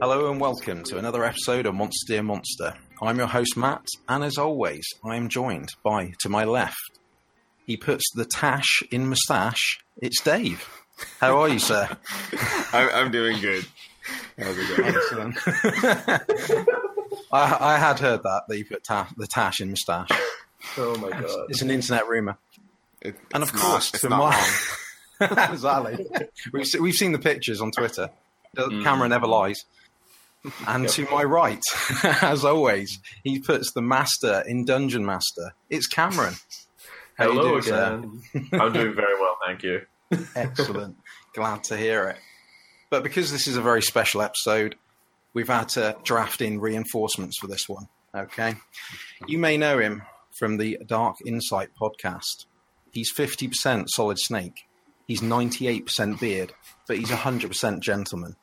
Hello and welcome to another episode of Monster Dear Monster. I'm your host Matt, and as always, I am joined by, to my left, he puts the tash in moustache. It's Dave. How are you, sir? I'm, I'm doing good. How's it going? Excellent. I, I had heard that that you put ta- the tash in moustache. Oh my god! It's an internet rumor, It- and of course, not, it's to my exactly. We've we've seen the pictures on Twitter. The Mm. camera never lies. And to my right, as always, he puts the master in Dungeon Master. It's Cameron. How you Hello doing, sir? again. I'm doing very well, thank you. Excellent. Glad to hear it. But because this is a very special episode, we've had to draft in reinforcements for this one. Okay. You may know him from the Dark Insight podcast. He's 50% solid snake. He's 98% beard, but he's 100% gentleman.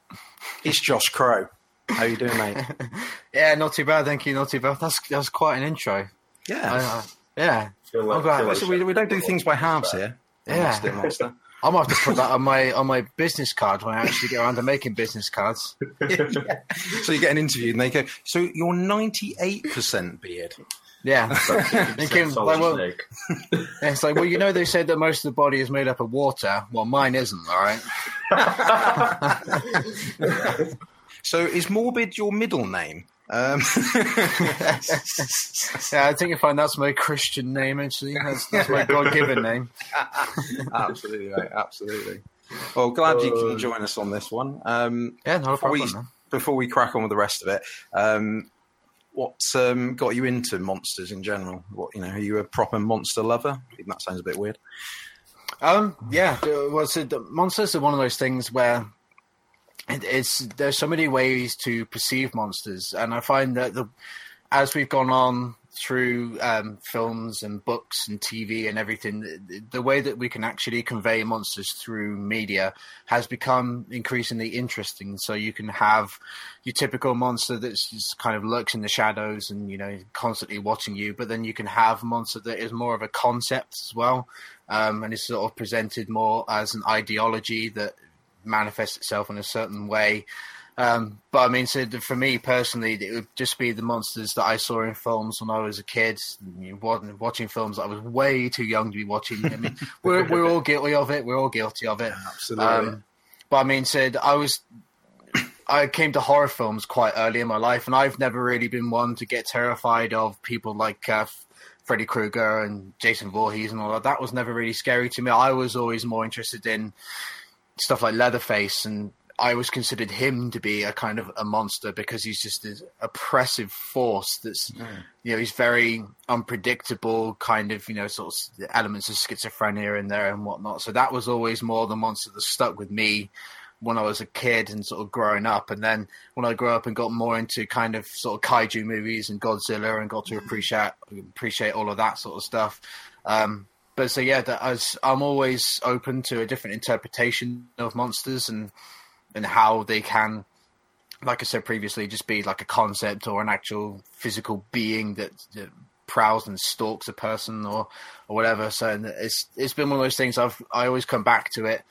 It's Josh Crow. How you doing, mate? Yeah, not too bad, thank you. Not too bad. That's that's quite an intro. Yeah. Uh, yeah, Feel like, glad. like So we, we don't do things by halves here. Yeah. Monster, monster. I might have to put that on my on my business card when I actually get around to making business cards. So you get an interview and they go, so you're 98% beard. Yeah, Thinking, like, well, yeah, it's like, well, you know, they said that most of the body is made up of water. Well, mine isn't. All right. So is Morbid your middle name? Um, Yeah, I think you find that's my Christian name. Actually, that's, that's my God-given name. absolutely, mate, absolutely. Well, glad you can join us on this one. Um, Yeah, no before, we, problem. before we crack on with the rest of it, um, what um, got you into monsters in general? What you know, are you a proper monster lover? I think that sounds a bit weird. Um, yeah, uh, well, so the monsters are one of those things where it's there's so many ways to perceive monsters, and I find that the as we've gone on through um, films and books and TV and everything, the, the way that we can actually convey monsters through media has become increasingly interesting. So you can have your typical monster that's just kind of lurks in the shadows and you know constantly watching you, but then you can have monster that is more of a concept as well, um, and is sort of presented more as an ideology that manifests itself in a certain way. Um, but I mean, so the- for me personally, it would just be the monsters that I saw in films when I was a kid, you know, watching films I was way too young to be watching. I mean, we're we're all guilty of it. We're all guilty of it. Absolutely. Um, but I mean, said I was, I came to horror films quite early in my life, and I've never really been one to get terrified of people like uh, Freddy Krueger and Jason Voorhees and all that. That was never really scary to me. I was always more interested in stuff like Leatherface, and I always considered him to be a kind of a monster because he's just this oppressive force that's, you know, he's very unpredictable, kind of, you know, sort of elements of schizophrenia in there and whatnot. So that was always more the monster that stuck with me when I was a kid and sort of growing up. And then when I grew up and got more into kind of sort of kaiju movies and Godzilla and got to appreciate appreciate all of that sort of stuff. Um, but so yeah, that as I'm always open to a different interpretation of monsters and and how they can, like I said previously, just be like a concept or an actual physical being that, that prowls and stalks a person or or whatever. So it's it's been one of those things I've I always come back to it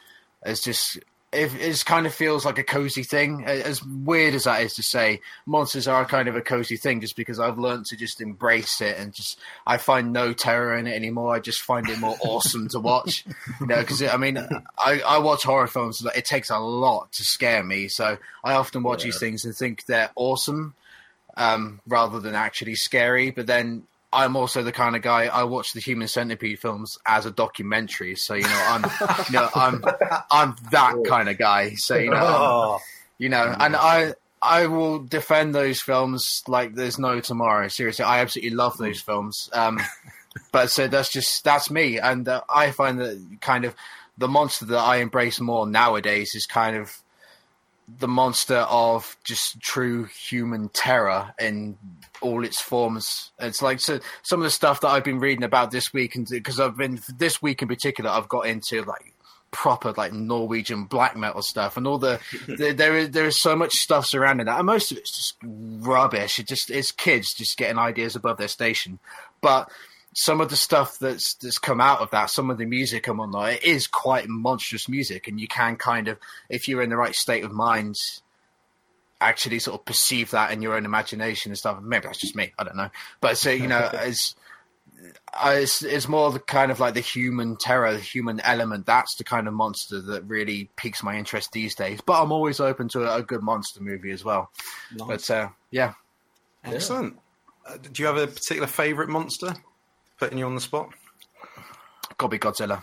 as just it, it kind of feels like a cozy thing. As weird as that is to say, monsters are kind of a cozy thing just because I've learned to just embrace it and just I find no terror in it anymore. I just find it more awesome to watch. You know, because I mean, I, I watch horror films. It takes a lot to scare me, so I often watch these things and think they're awesome um, rather than actually scary. But then I'm also the kind of guy I watch the Human Centipede films as a documentary. So you know, I'm you know I'm I'm that kind of guy. So you know, oh, you know, and I I will defend those films like there's no tomorrow. Seriously, I absolutely love those films. Um, but so that's just that's me, and uh, I find that kind of the monster that I embrace more nowadays is kind of the monster of just true human terror in all its forms. It's like so, some of the stuff that I've been reading about this week, and because I've been this week in particular, I've got into like proper like Norwegian black metal stuff, and all the, the there is there is so much stuff surrounding that, and most of it's just rubbish. It just it's kids just getting ideas above their station, but some of the stuff that's that's come out of that, some of the music and whatnot, it is quite monstrous music, and you can kind of, if you're in the right state of mind, actually sort of perceive that in your own imagination and stuff. Maybe that's just me, I don't know. But so you know, it's uh, it's, it's more the kind of like the human terror, the human element. That's the kind of monster that really piques my interest these days. But I'm always open to a, a good monster movie as well. Nice. But uh, yeah, Excellent. Uh, do you have a particular favourite monster? Putting you on the spot. gotta be Godzilla.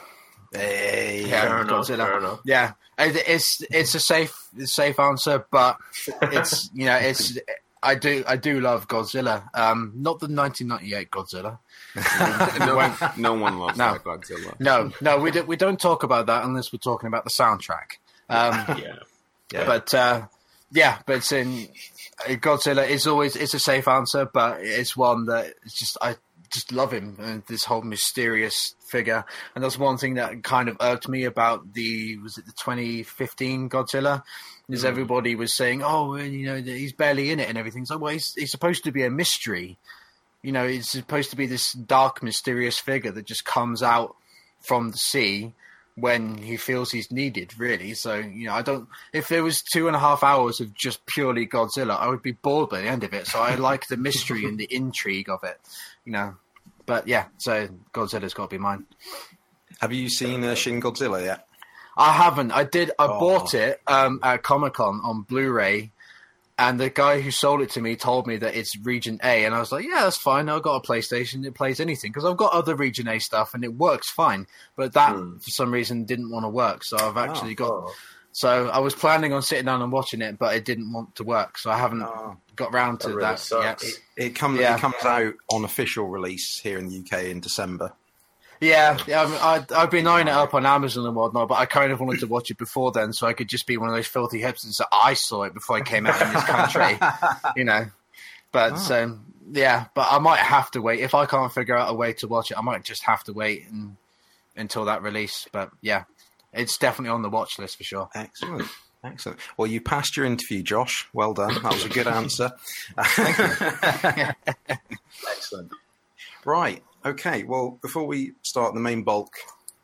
Hey, Yeah, Fair enough, Godzilla. fair enough. Yeah, it's it's a safe safe answer, but it's you know it's I do I do love Godzilla. Um, not the 1998 Godzilla. no, no one loves No. that Godzilla. No, no, we don't, we don't talk about that unless we're talking about the soundtrack. Um, Yeah. Yeah. But uh, yeah, but it's in Godzilla is always it's a safe answer, but it's one that it's just I just love him and this whole mysterious figure. And that's one thing that kind of irked me about the was it the 2015 Godzilla. Is mm. everybody was saying, oh, and you know, he's barely in it and everything. So, well, he's, he's supposed to be a mystery. You know, he's supposed to be this dark, mysterious figure that just comes out from the sea when he feels he's needed, really. So, you know, I don't. If there was two and a half hours of just purely Godzilla, I would be bored by the end of it. So I like the mystery and the intrigue of it, you know. But yeah, so Godzilla's got to be mine. Have you seen uh, Shin Godzilla yet? I haven't. I did. I Oh. bought it um, at Comic Con on Blu-ray, and the guy who sold it to me told me that it's Region A, and I was like, "Yeah, that's fine. I've got a PlayStation. It plays anything because I've got other Region A stuff, and it works fine." But that, Hmm. for some reason, didn't want to work. So I've actually got. Oh. So I was planning on sitting down and watching it, but it didn't want to work. So I haven't Oh. got round to That that, really sucks. yet. It comes Yeah. it comes out on official release here in the UK in December. Yeah, yeah. I I've been eyeing it up on Amazon and whatnot, but I kind of wanted to watch it before then, so I could just be one of those filthy hipsters that I saw it before I came out in this country, you know. But um, yeah, but I might have to wait if I can't figure out a way to watch it. I might just have to wait and, until that release. But yeah, it's definitely on the watch list for sure. Excellent. Excellent. Well, you passed your interview, Josh. Well done. That was a good answer. Excellent. Right. Okay. Well, before we start the main bulk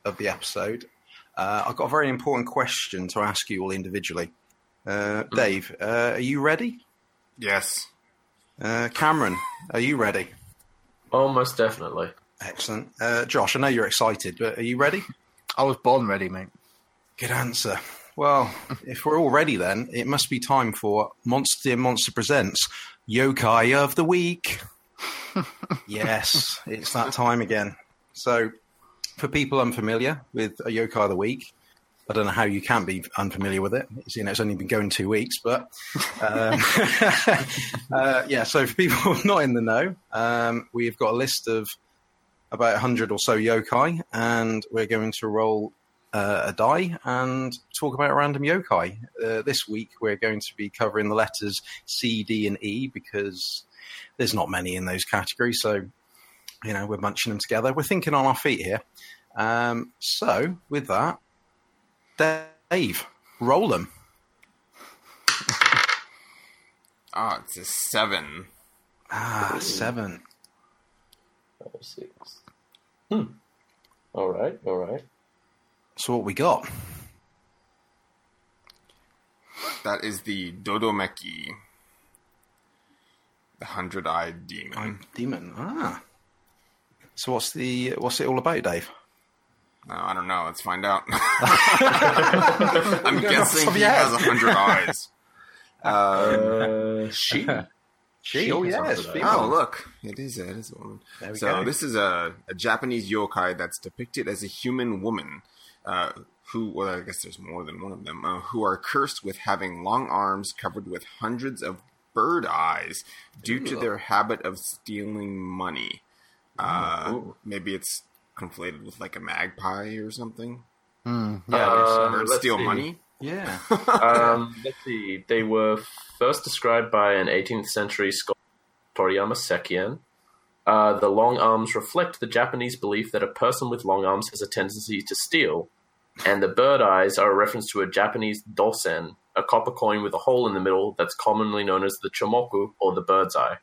of the episode, uh, I've got a very important question to ask you all individually. Uh, Dave, uh, are you ready? Yes. Uh, Cameron, are you ready? Almost definitely. Excellent. Uh, Josh, I know you're excited, but are you ready? I was born ready, mate. Good answer. Well, if we're all ready, then it must be time for Monster Monster Presents Yokai of the Week. yes, it's that time again. So, for people unfamiliar with a Yokai of the Week, I don't know how you can be unfamiliar with it. It's, you know, it's only been going two weeks, but um, uh, yeah. So, for people not in the know, um, we've got a list of about 100 or so yokai, and we're going to roll uh, a die and talk about random yokai. Uh, this week, we're going to be covering the letters C, D, and E because there's not many in those categories. So, you know, we're bunching them together. We're thinking on our feet here. Um, so, with that, Dave, roll them. Ah, it's a seven. Ah, seven. Five, six. Hmm. All right. All right. So, what we got? That is the Dodomeki, the hundred-eyed demon. Demon. Ah. So, what's the what's it all about, Dave? No, I don't know. Let's find out. I'm guessing he Yeah. has a hundred eyes. Um, Uh, she. She, oh yes, something. Oh, look. It is, it is a woman. There we So go. this is a, a Japanese yokai that's depicted as a human woman uh, who, well, I guess there's more than one of them, uh, who are cursed with having long arms covered with hundreds of bird eyes due to their habit of stealing money. Uh, maybe it's conflated with like a magpie or something. Mm, yeah, I guess so. Um, Birds steal see. money. Yeah. um, let's see. They were first described by an 18th century scholar, Toriyama Sekien. Uh, the long arms reflect the Japanese belief that a person with long arms has a tendency to steal, and the bird eyes are a reference to a Japanese dosen, a copper coin with a hole in the middle that's commonly known as the chomoku or the bird's eye.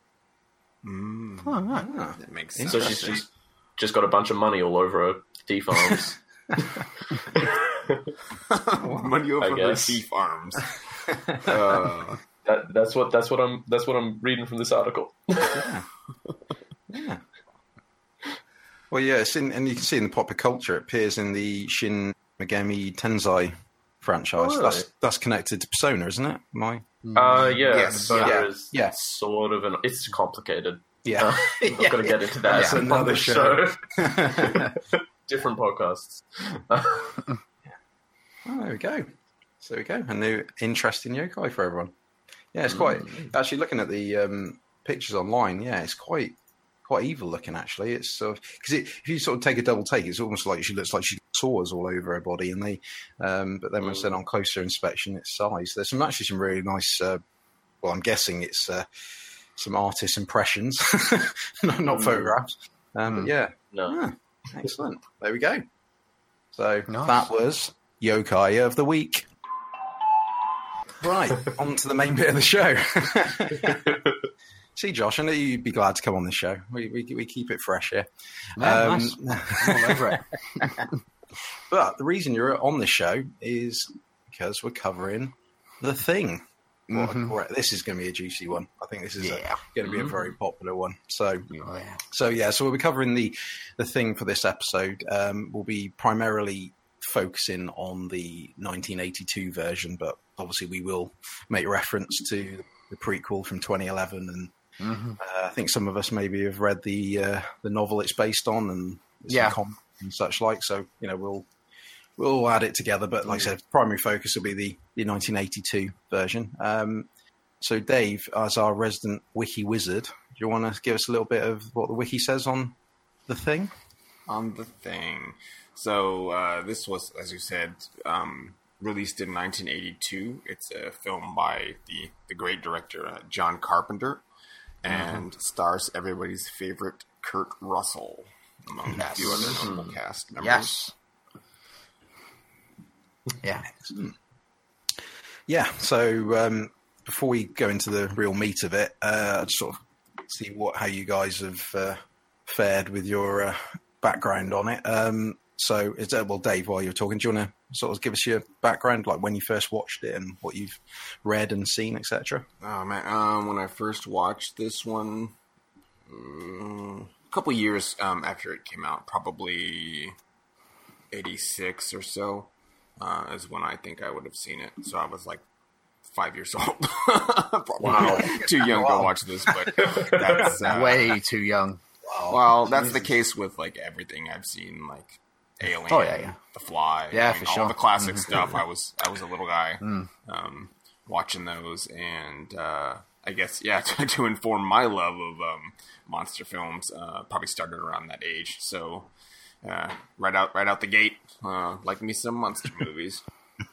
Mm, Oh, right. Ah. that makes sense. So she's just just got a bunch of money all over her thief arms. Money over her guess. thief arms. Uh, that, that's what that's what I'm that's what I'm reading from this article. Yeah. Well, yeah, it's in, and you can see in the popular culture, it appears in the Shin Megami Tensei franchise. Oh, That's really? that's connected to Persona, isn't it? My Uh, yeah, Yes, Persona yeah, is yeah. sort of an. It's complicated. yeah, I'm not going to get into that. That's on another the show. Different podcasts. Oh, there we go. So there we go. A new interesting yokai for everyone. Yeah, it's quite. Actually, looking at the um, pictures online, yeah, it's quite quite evil looking. Actually, it's sort of because it, if you sort of take a double take, it's almost like she looks like she's got sores all over her body, and they. Um, but then when it's done on closer inspection, its size. There's some actually some really nice. Uh, well, I'm guessing it's uh, some artist impressions, not, not Mm. photographs. Um, But yeah, No. Ah, excellent. There we go. So Nice. that was Yokai of the Week. Right, on to the main bit of the show. See, Josh, I know you'd be glad to come on this show. We, we, we keep it fresh here. Yeah, Um, nice. I'm all over it. But the reason you're on this show is because we're covering The Thing. Mhm. great- this is going to be a juicy one. I think this is a- going to be a very popular one. So Oh, yeah. So yeah, so we'll be covering the the thing for this episode. Um, we'll be primarily focusing on the 1982 version, but obviously we will make reference to the prequel from 2011, and Mhm. uh, I think some of us maybe have read the uh, the novel it's based on and Yeah. comics and such like. So you know we'll we'll add it together, but like I said, primary focus will be the the 1982 version. Um, so Dave, as our resident wiki wizard, do you want to give us a little bit of what the wiki says on the thing? on the thing. So uh, this was, as you said, um, released in 1982. It's a film by the the great director uh, John Carpenter, and stars everybody's favorite Kurt Russell among Yes. a few other notable cast members. Yes. Yeah. Yeah. So um, before we go into the real meat of it, uh, I'd sort of see what how you guys have uh, fared with your uh, background on it. Um, so, is that, well, Dave, while you're talking, do you want to sort of give us your background, like when you first watched it and what you've read and seen, etc.? Oh man, um, when I first watched this one, mm, a couple years um, after it came out, probably '86 or so, uh, is when I think I would have seen it. So I was like five years old. Wow. too young Wow. to watch this, but that's uh, Way too young. well. That's the case with like everything I've seen, like Alien, Oh, yeah, yeah. The Fly, Yeah, I mean, for all sure. the classic Mm-hmm. stuff. I was I was a little guy Mm. um, watching those, and uh, I guess yeah, to, to inform my love of um, monster films, uh, probably started around that age. So uh, right out right out the gate, uh, like me some monster movies.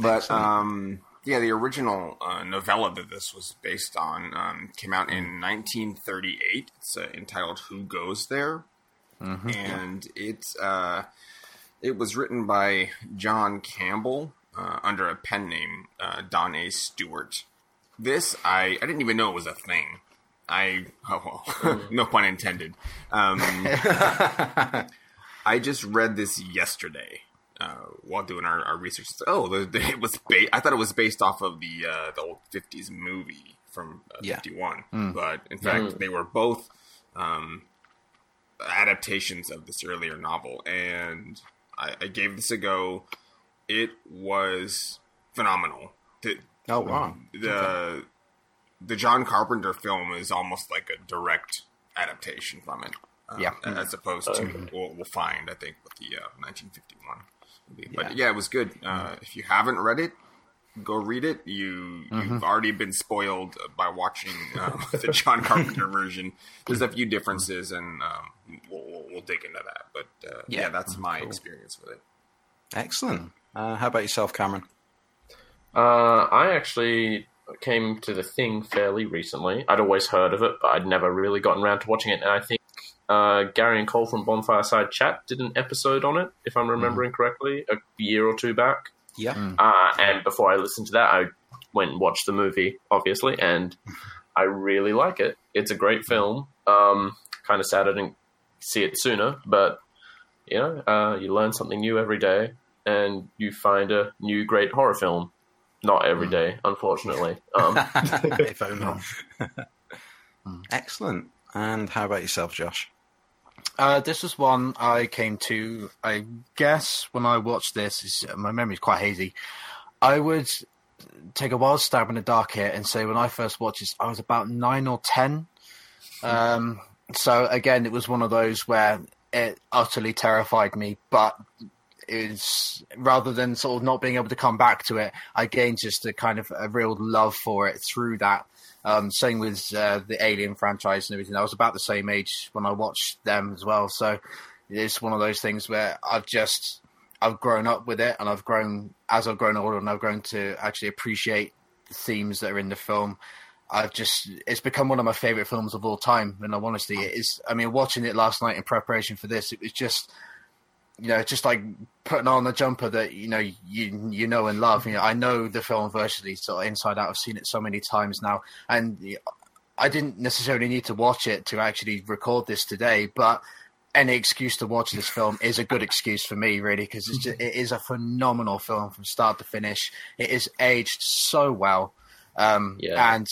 but um, yeah, the original uh, novella that this was based on um, came out in 1938. It's uh, entitled "Who Goes There," and it's uh, it was written by John Campbell uh, under a pen name uh, Don A. Stewart. This I I didn't even know it was a thing. I oh well, no pun intended. Um, I just read this yesterday uh, while doing our, our research. Oh, the, the, it was ba- I thought it was based off of the uh, the old '50s movie from uh, Yeah. '51, but in fact they were both um, adaptations of this earlier novel, and I, I gave this a go. It was phenomenal. The, Oh wow! the the John Carpenter film is almost like a direct adaptation from it. uh, Yeah. as opposed to we'll, we'll find I think with the uh, 1951 movie. But yeah, it was good. Uh, if you haven't read it, go read it. You you've already been spoiled by watching uh, the John Carpenter version. There's a few differences, and um, we'll, we'll, we'll dig into that. But uh, yeah, Yeah. that's my experience with it. Excellent. Uh, how about yourself, Cameron? Uh, I actually came to the thing fairly recently. I'd always heard of it, but I'd never really gotten around to watching it. And I think uh, Gary and Cole from Bonfire Side Chat did an episode on it, if I'm remembering correctly, a year or two back. Yeah. Uh, and before I listened to that, I went and watched the movie, obviously, and I really like it. It's a great film. Um, kind of sad I didn't see it sooner, but you know, uh, you learn something new every day, and you find a new great horror film. Not every day, unfortunately. Um, if only. Excellent. And how about yourself, Josh? Uh, this was one I came to. I guess when I watched this, is, my memory's quite hazy. I would take a wild stab in the dark here and say when I first watched this, I was about nine or ten. Um, so again, it was one of those where it utterly terrified me, but is rather than sort of not being able to come back to it, I gained just a kind of a real love for it through that. Um, same with uh, the Alien franchise and everything. I was about the same age when I watched them as well, so it's one of those things where I've just I've grown up with it, and I've grown as I've grown older, and I've grown to actually appreciate the themes that are in the film. I've just it's become one of my favorite films of all time, and I'm honestly, it is. I mean, watching it last night in preparation for this, it was just you know, just like putting on the jumper that you know you you know and love. You know, I know the film virtually sort of inside out. I've seen it so many times now, and I didn't necessarily need to watch it to actually record this today. But any excuse to watch this film is a good excuse for me, really, because it is a phenomenal film from start to finish. It is aged so well. Um, Yeah. and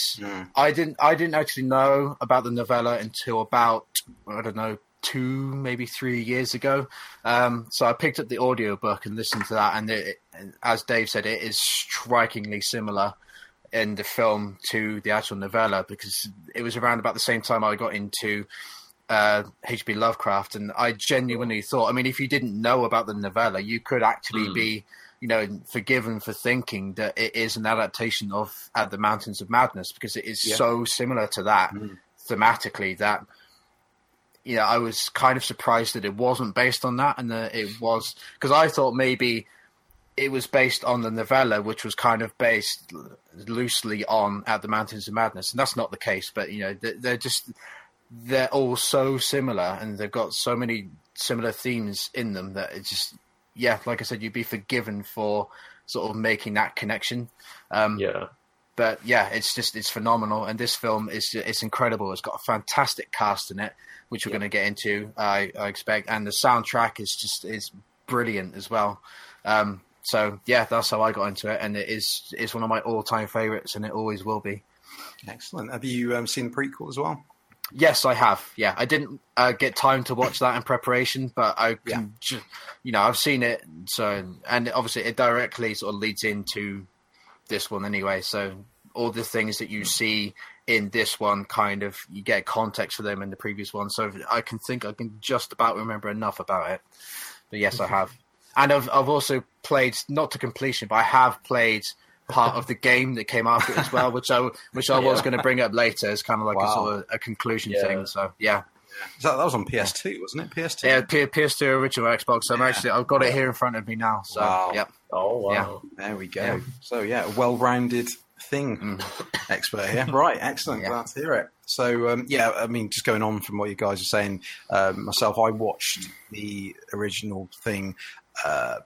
I didn't, I didn't actually know about the novella until about, I don't know, two, maybe three years ago. Um, so I picked up the audiobook and listened to that. And it, as Dave said, it is strikingly similar in the film to the actual novella because it was around about the same time I got into uh, H.P. Lovecraft, and I genuinely thought, I mean, if you didn't know about the novella, you could actually be, you know, forgiven for thinking that it is an adaptation of At the Mountains of Madness because it is so similar to that thematically that you know, I was kind of surprised that it wasn't based on that, and that it was because I thought maybe it was based on the novella, which was kind of based loosely on At the Mountains of Madness, and that's not the case. But you know, they're, they're just they're all so similar, and they've got so many similar themes in them that it's just yeah, like I said, you'd be forgiven for sort of making that connection. Um, yeah. but yeah, it's just it's phenomenal, and this film is it's incredible. It's got a fantastic cast in it, which we're going to get into, I, I expect, and the soundtrack is just is brilliant as well. Um, so yeah, that's how I got into it, and it is it's one of my all time favorites, and it always will be. Excellent. Have you um, seen the prequel as well? Yes, I have. Yeah, I didn't uh, get time to watch that in preparation, but I can, ju- you know, I've seen it. So, and obviously, it directly sort of leads into this one anyway. So, all the things that you see in this one, kind of, you get context for them in the previous one. So, I can think I can just about remember enough about it. But yes, I have, and I've I've also played not to completion, but I have played part of the game that came after it as well, which I which I was Yeah. going to bring up later as kind of like a sort of a conclusion Yeah. thing. So yeah, Is that, that was on PS2, wasn't it? PS2. yeah, P- PS2 original Xbox. I'm actually I've got it here in front of me now. So Wow. yep, Oh wow. There we go. Yeah. So yeah, a well-rounded thing expert here. Right, excellent. Yeah. Glad to hear it. So um, yeah, I mean, just going on from what you guys are saying, um, myself, I watched the original thing, uh,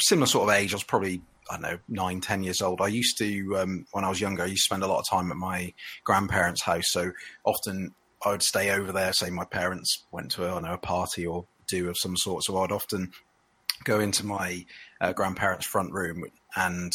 similar sort of age. I was probably I don't know nine, ten years old. I used to um, when I was younger, I used to spend a lot of time at my grandparents' house. So often I would stay over there. Say my parents went to I don't know a party or do of some sort. So I'd often go into my uh, grandparents' front room and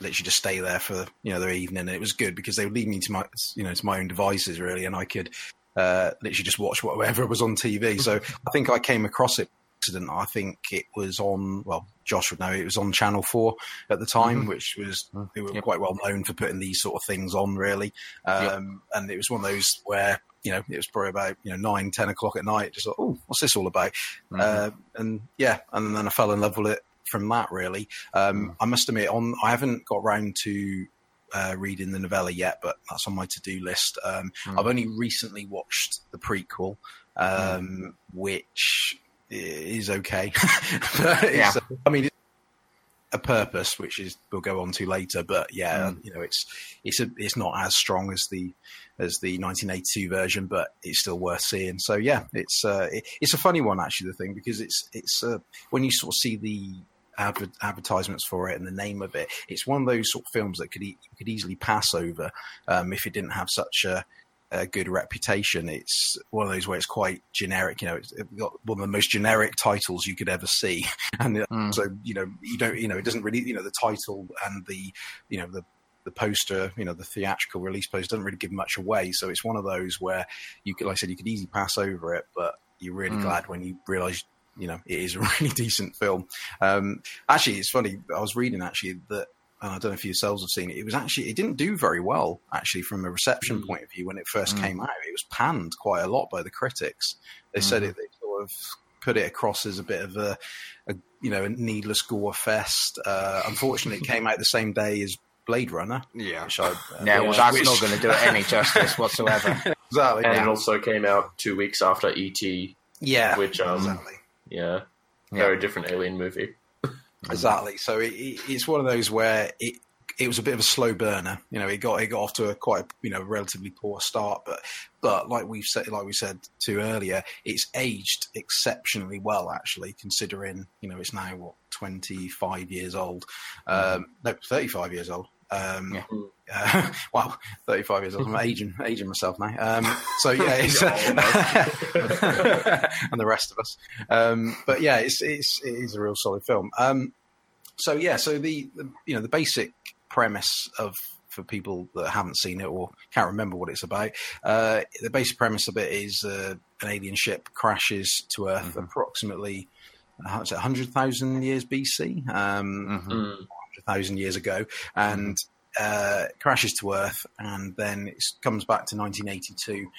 literally just stay there for you know their evening. And it was good because they would leave me to my you know to my own devices really, and I could uh, literally just watch whatever was on TV. So I think I came across it. Accident. I think it was on. Well, Josh would know it was on Channel Four at the time, which was they were Yep. quite well known for putting these sort of things on, really. Um, And it was one of those where you know it was probably about you know nine, ten o'clock at night. Just like, oh, what's this all about? Uh, and yeah, and then I fell in love with it from that. Really, um, I must admit, on I haven't got round to uh, reading the novella yet, but that's on my to-do list. Um, I've only recently watched the prequel, um, which is okay. Yeah. I mean, a purpose, which is we'll go on to later. But yeah, you know, it's it's a, it's not as strong as the as the 1982 version, but it's still worth seeing. So yeah, it's uh, it, it's a funny one actually. The thing because it's it's uh, when you sort of see the adver- advertisements for it and the name of it, it's one of those sort of films that could e- could easily pass over um, if it didn't have such a a good reputation. It's one of those where it's quite generic. You know, it's got one of the most generic titles you could ever see, and mm. so you know you don't you know it doesn't really you know the title and the you know the the poster, you know, the theatrical release poster doesn't really give much away. So it's one of those where you could, like I said, you could easily pass over it, but you're really mm. glad when you realise, you know, it is a really decent film. Um, actually, it's funny. I was reading actually that and I don't know if yourselves have seen it. It was actually it didn't do very well actually from a reception mm. point of view when it first mm. came out. It was panned quite a lot by the critics. They mm. said it they sort of put it across as a bit of a, a you know a needless gore fest. Uh, unfortunately, it came out the same day as Blade Runner. Yeah, which I, uh, yeah, well, that's which... not going to do it any justice whatsoever. exactly, and yeah. it also came out two weeks after ET. Yeah, which um, exactly. Yeah, very different alien movie. Exactly. So it, it, it's one of those where it it was a bit of a slow burner. You know, it got it got off to a quite you know relatively poor start, but but like we've said, like we said to earlier, it's aged exceptionally well actually, considering you know it's now what twenty five years old, mm-hmm. um, no thirty five years old. Um, yeah. Uh, wow, 35 years old. I'm aging, aging myself now. Um, so yeah, it's, and the rest of us. Um, but yeah, it's, it's, it is a real solid film. Um, so yeah, so the, the, you know, the basic premise of, for people that haven't seen it or can't remember what it's about, uh, the basic premise of it is, uh, an alien ship crashes to Earth mm-hmm. approximately, uh, 100,000 years BC. Um, mm-hmm. Thousand years ago, and uh, crashes to Earth, and then it comes back to 1982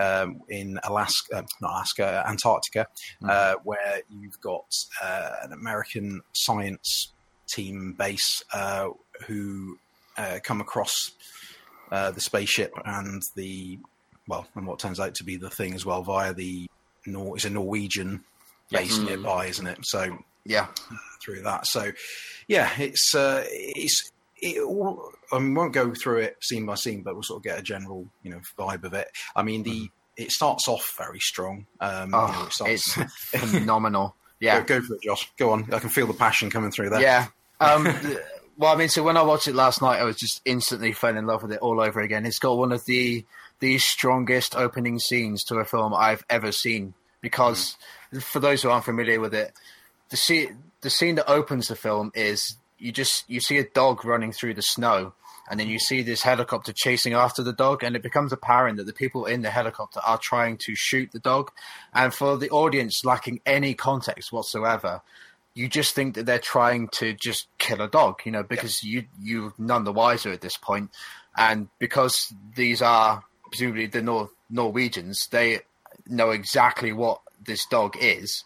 um, in Alaska, uh, not Alaska, Antarctica, mm-hmm. uh, where you've got uh, an American science team base uh, who uh, come across the spaceship and the well, and what turns out to be the thing as well via the Nor- it's a Norwegian base mm-hmm. nearby, isn't it? So yeah, through that. So yeah, it's uh, it's it all, I mean, won't go through it scene by scene, but we'll sort of get a general you know vibe of it. I mean, the mm. it starts off very strong. Um, oh, you know, it starts... it's phenomenal. Yeah, go, go, for it, Josh. Go on. I can feel the passion coming through there. Yeah. Um, well, I mean, so when I watched it last night, I was just instantly fell in love with it all over again. It's got one of the the strongest opening scenes to a film I've ever seen. Because mm. for those who aren't familiar with it, the scene the scene that opens the film is you just you see a dog running through the snow and then you see this helicopter chasing after the dog and it becomes apparent that the people in the helicopter are trying to shoot the dog. And for the audience lacking any context whatsoever you just think that they're trying to just kill a dog you know because yeah. you you're none the wiser at this point. And because these are presumably the Nor- norwegians they know exactly what this dog is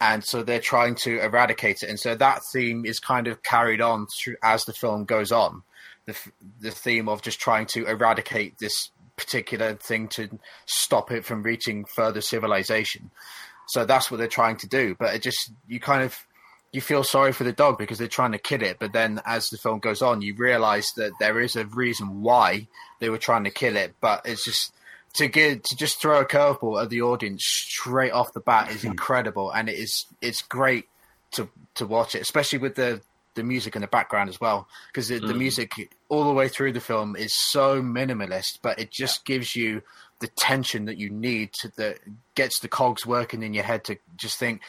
and so they're trying to eradicate it. And so that theme is kind of carried on through as the film goes on. The the theme of just trying to eradicate this particular thing to stop it from reaching further civilization. So that's what they're trying to do. But it just you kind of you feel sorry for the dog because they're trying to kill it. But then as the film goes on, you realize that there is a reason why they were trying to kill it. But it's just to get to just throw a curveball at the audience straight off the bat is hmm. incredible, and it is it's great to to watch it, especially with the the music in the background as well, because the, mm. the, hmm. music all the way through the film is so minimalist, but it just yeah. gives you the tension that you need to that gets the cogs working in your head to just think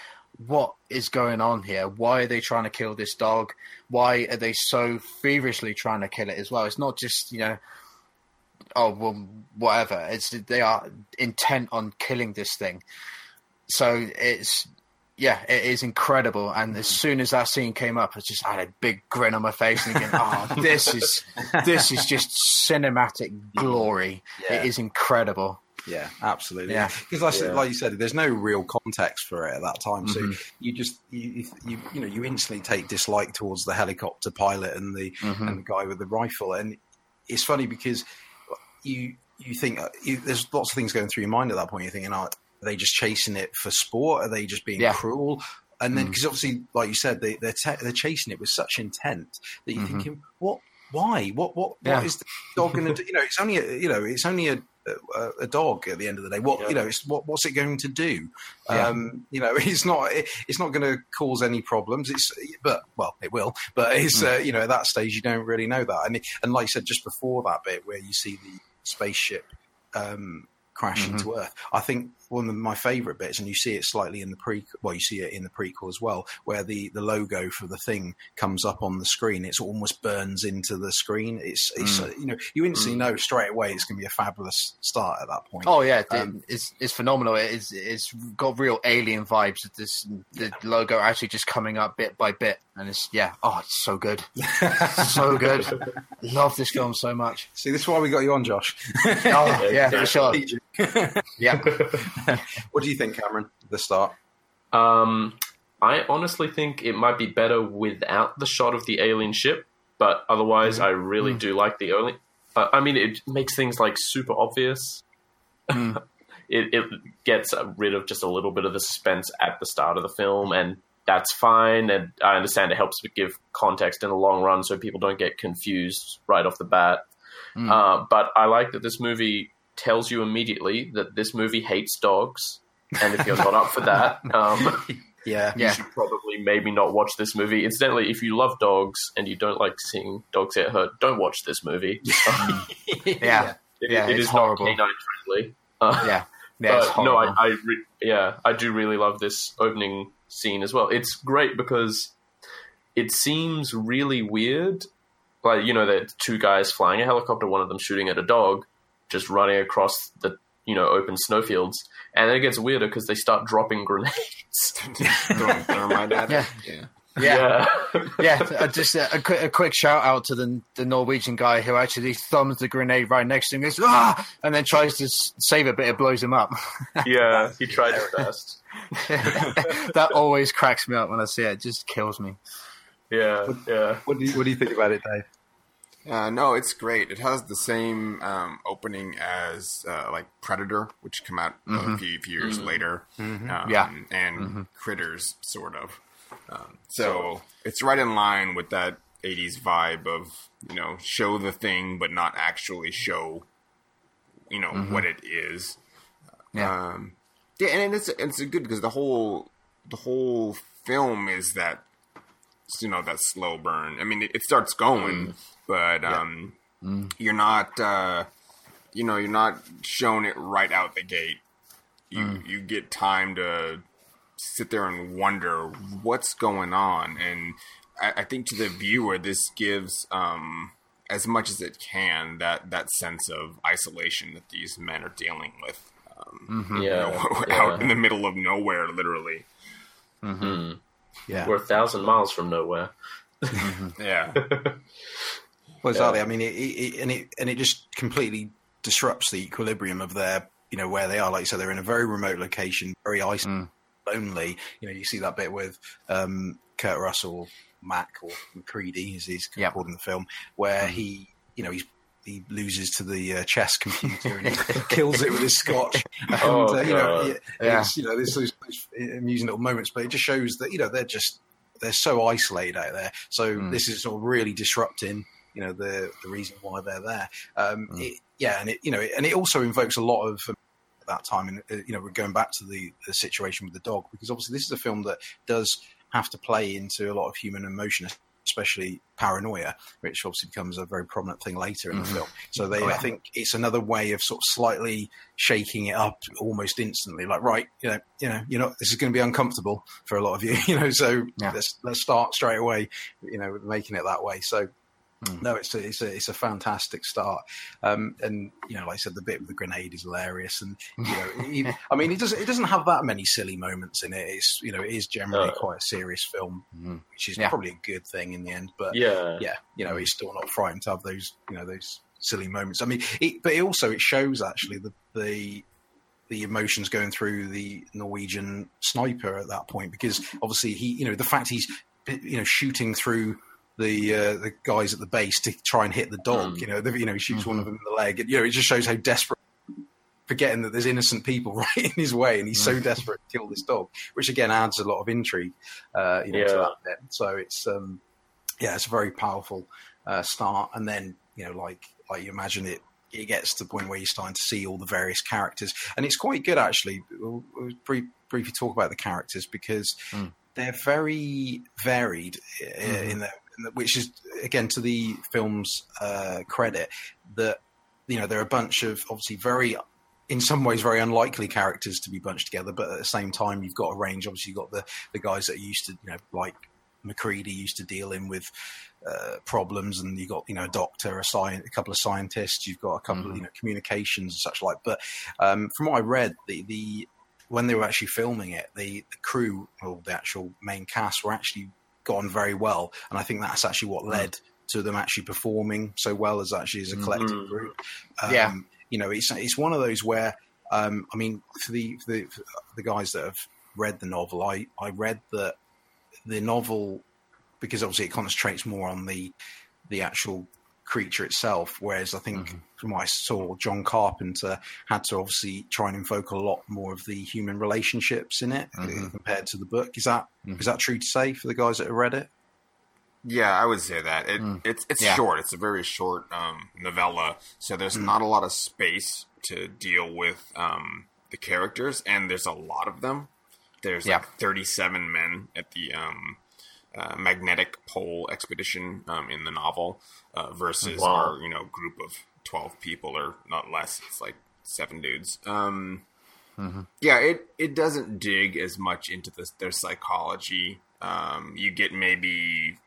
what is going on here? Why are they trying to kill this dog? Why are they so feverishly trying to kill it as well? It's not just you know oh well, whatever. It's they are intent on killing this thing. So it's yeah, it is incredible. And as soon as that scene came up, I just had a big grin on my face and thinking, "Oh, this is this is just cinematic glory. Yeah. It is incredible." Yeah, absolutely. Yeah, because like, yeah. like, you said, there's no real context for it at that time, so mm-hmm. you just you, you you know you instantly take dislike towards the helicopter pilot and the mm-hmm. and the guy with the rifle, and it's funny because you you think uh, you, there's lots of things going through your mind at that point. You're thinking, are they just chasing it for sport? Are they just being yeah. cruel? And then, because mm. obviously, like you said, they, they're te- they're chasing it with such intent that you're mm-hmm. thinking, what? Why? What? What? Yeah. What is the dog going to do? You know, it's only a, you know, it's only a, a, a, dog at the end of the day. What yeah. you know, it's what, what's it going to do? Yeah. Um, you know, it's not it, it's not going to cause any problems. It's but well, it will. But it's mm. uh, you know, at that stage, you don't really know that. And and like you said, just before that bit where you see the spaceship um, crash into Earth. I think one of my favourite bits, and you see it slightly in the pre, well, you see it in the prequel as well, where the, the logo for the thing comes up on the screen. It's almost burns into the screen. It's, it's uh, you know, you instantly know straight away it's going to be a fabulous start at that point. Oh yeah, Um, it's it's phenomenal. It's it's got real alien vibes. This the logo actually just coming up bit by bit, and it's yeah. Oh, it's so good, so good. Love this film so much. See, this is why we got you on, Josh. Oh yeah, for sure. Yeah, what do you think, Cameron? The start. Um, I honestly think it might be better without the shot of the alien ship, but otherwise, I really do like the only. Uh, I mean, it makes things like super obvious. it, it gets rid of just a little bit of the suspense at the start of the film, and that's fine. And I understand it helps to give context in the long run, so people don't get confused right off the bat. Uh, but I like that this movie tells you immediately that this movie hates dogs, and if you're not up for that, um, Yeah. Yeah. you should probably maybe not watch this movie. Incidentally, if you love dogs and you don't like seeing dogs get hurt, don't watch this movie. yeah, It- Yeah, it's is horrible. not canine friendly. Uh, yeah. Yeah, but no, I. I re- yeah, I do really love this opening scene as well. It's great because it seems really weird. Like you know, the two guys flying a helicopter, one of them shooting at a dog, just running across the you know open snowfields, and then it gets weirder because they start dropping grenades. Throwing thermite at Yeah. Yeah. yeah. yeah. yeah, uh, just a, a, quick, a quick shout out to the the Norwegian guy who actually thumbs the grenade right next to him, goes ah, and then tries to save it, but it blows him up. yeah, he tried his best. that always cracks me up when I see it. It just kills me. Yeah, yeah. What do you What do you think about it, Dave? Uh, no, it's great. It has the same um, opening as uh, like Predator, which come out a few, few years later. Um, Yeah. and Critters, sort of. Um, so it's right in line with that '80s vibe of you know show the thing, but not actually show you know what it is. Yeah. Um, yeah, and it's it's good because the whole the whole film is that you know that slow burn. I mean, it, it starts going, but um, you're not uh, you know you're not shown it right out the gate. You you get time to sit there and wonder what's going on, and I, I think to the viewer this gives um, as much as it can that that sense of isolation that these men are dealing with. Um, you Yeah, know, yeah. out in the middle of nowhere, literally. Yeah. We're a thousand miles from nowhere. Yeah, Well, exactly. I mean, it, it, it- and it and it just completely disrupts the equilibrium of their, you know, where they are. Like you said, they're in a very remote location, very isolated, lonely. You know, you see that bit with um, Kurt Russell, Mac or MacReady, as he's Yeah. called in the film, where he, you know, he's he loses to the uh, chess computer and he kills it with his scotch. And, Oh, uh, you know, it- Yeah. it's, you know, there's those, those amusing little moments, but it just shows that you know they're just they're so isolated out there. So this is sort of really disrupting, you know, the the reason why they're there. Um, it, yeah, and it you know, and it also invokes a lot of um, at that time, and uh, you know, we're going back to the, the situation with the dog because obviously this is a film that does have to play into a lot of human emotion. Especially paranoia, which obviously becomes a very prominent thing later in the film. So they, I think, it's another way of sort of slightly shaking it up almost instantly. Like, right, you know, you know, you know, this is going to be uncomfortable for a lot of you, you know. So Yeah. let's let's start straight away, you know, making it that way. So Mm. no, it's a, it's a it's a fantastic start, um, and you know, like I said, the bit with the grenade is hilarious, and you know, he, I mean, it doesn't it doesn't have that many silly moments in it. It's you know, it is generally No. quite a serious film, mm-hmm. which is Yeah. probably a good thing in the end. But Yeah. yeah, you know, mm-hmm. he's still not frightened to have those, you know, those silly moments. I mean, it, but it also it shows actually the the the emotions going through the Norwegian sniper at that point because obviously he, you know, the fact he's you know shooting through the uh, the guys at the base to try and hit the dog, you know, the, you know, he shoots one of them in the leg, and you know, it just shows how desperate. Forgetting that there's innocent people right in his way, and he's so desperate to kill this dog, which again adds a lot of intrigue, uh, you know, to Yeah. that bit. So it's um, yeah, it's a very powerful uh, start, and then you know, like like you imagine it, it gets to the point where you're starting to see all the various characters, and it's quite good actually. We'll, we'll brief, briefly talk about the characters because they're very varied uh, in the, in the- which is again to the film's uh, credit that you know, they're a bunch of obviously very, in some ways, very unlikely characters to be bunched together. But at the same time, you've got a range. Obviously, you've got the the guys that are used to, you know, like MacReady used to dealing with uh, problems, and you've got you know a doctor, a, sci- a couple of scientists, you've got a couple of you know communications and such like. But um, from what I read, the the when they were actually filming it, the, the crew or the actual main cast were actually gone very well, and I think that's actually what led to them actually performing so well as actually as a collective group. Um, Yeah. you know, it's it's one of those where um, I mean, for the, for the for the guys that have read the novel, I I read that the novel because obviously it concentrates more on the the actual creature itself, whereas I think from what I saw, John Carpenter had to obviously try and invoke a lot more of the human relationships in it uh, compared to the book. Is that is that true to say for the guys that have read it? Yeah, I would say that it, it's it's Yeah. short. It's a very short um, novella, so there's not a lot of space to deal with um, the characters, and there's a lot of them. There's Yeah. like 37 men at the um, uh, magnetic pole expedition um, in the novel uh, versus Wow. our you know group of 12 people or not less. It's like seven dudes. Um, Yeah, it it doesn't dig as much into this, their psychology. Um, you get maybe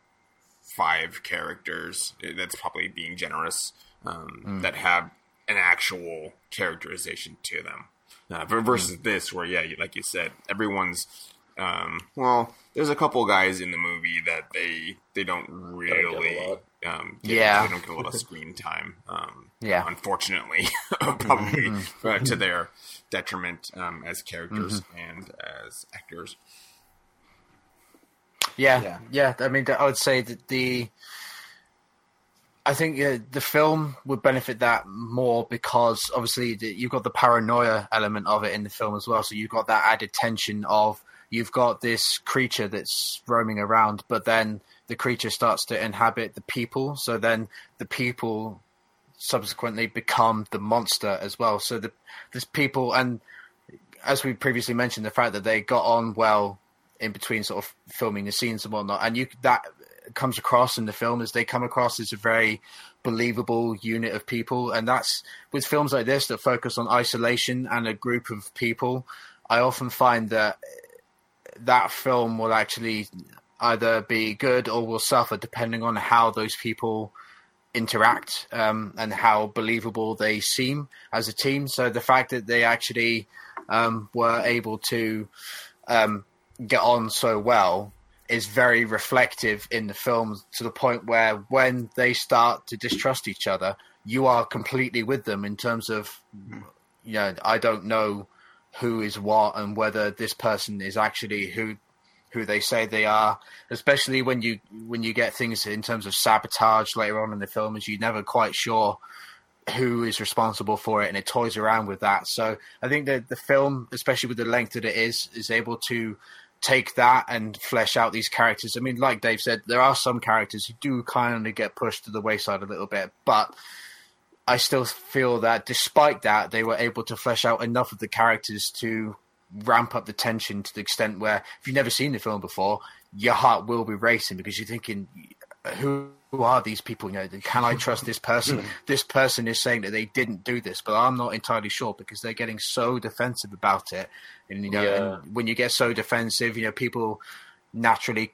five characters. That's probably being generous. Um, That have an actual characterization to them. Uh, ver- versus this, where yeah, like you said, everyone's. Um, well, there's a couple guys in the movie that they they don't really. lot. Um, get- Yeah. they don't get a lot of screen time. Um, Yeah. unfortunately, probably uh, to their detriment um, as characters and as actors. Yeah, Yeah. yeah. I mean, I would say that the. I think uh, the film would benefit that more because obviously the, you've got the paranoia element of it in the film as well. So you've got that added tension of you've got this creature that's roaming around, but then the creature starts to inhabit the people. So then the people subsequently become the monster as well. So the people and as we previously mentioned, the fact that they got on well in between sort of filming the scenes and whatnot, and you that comes across in the film as they come across as a very believable unit of people, and that's with films like this that focus on isolation and a group of people. I often find that that film will actually either be good or will suffer depending on how those people interact um, and how believable they seem as a team. So the fact that they actually um, were able to um, get on so well is very reflective in the film to the point where when they start to distrust each other, you are completely with them in terms of, you know, I don't know who is what and whether this person is actually who who they say they are especially when you when you get things in terms of sabotage later on in the film is you're never quite sure who is responsible for it and it toys around with that. So i think that the film especially with the length that it is is able to take that and flesh out these characters. I mean like dave said there are some characters who do kind of get pushed to the wayside a little bit but I still feel that despite that, they were able to flesh out enough of the characters to ramp up the tension to the extent where if you've never seen the film before, your heart will be racing because you're thinking, who, who are these people? You know, can I trust this person? Hmm. this person is saying that they didn't do this, but I'm not entirely sure because they're getting so defensive about it. And you know, Yeah. and when you get so defensive, you know, people naturally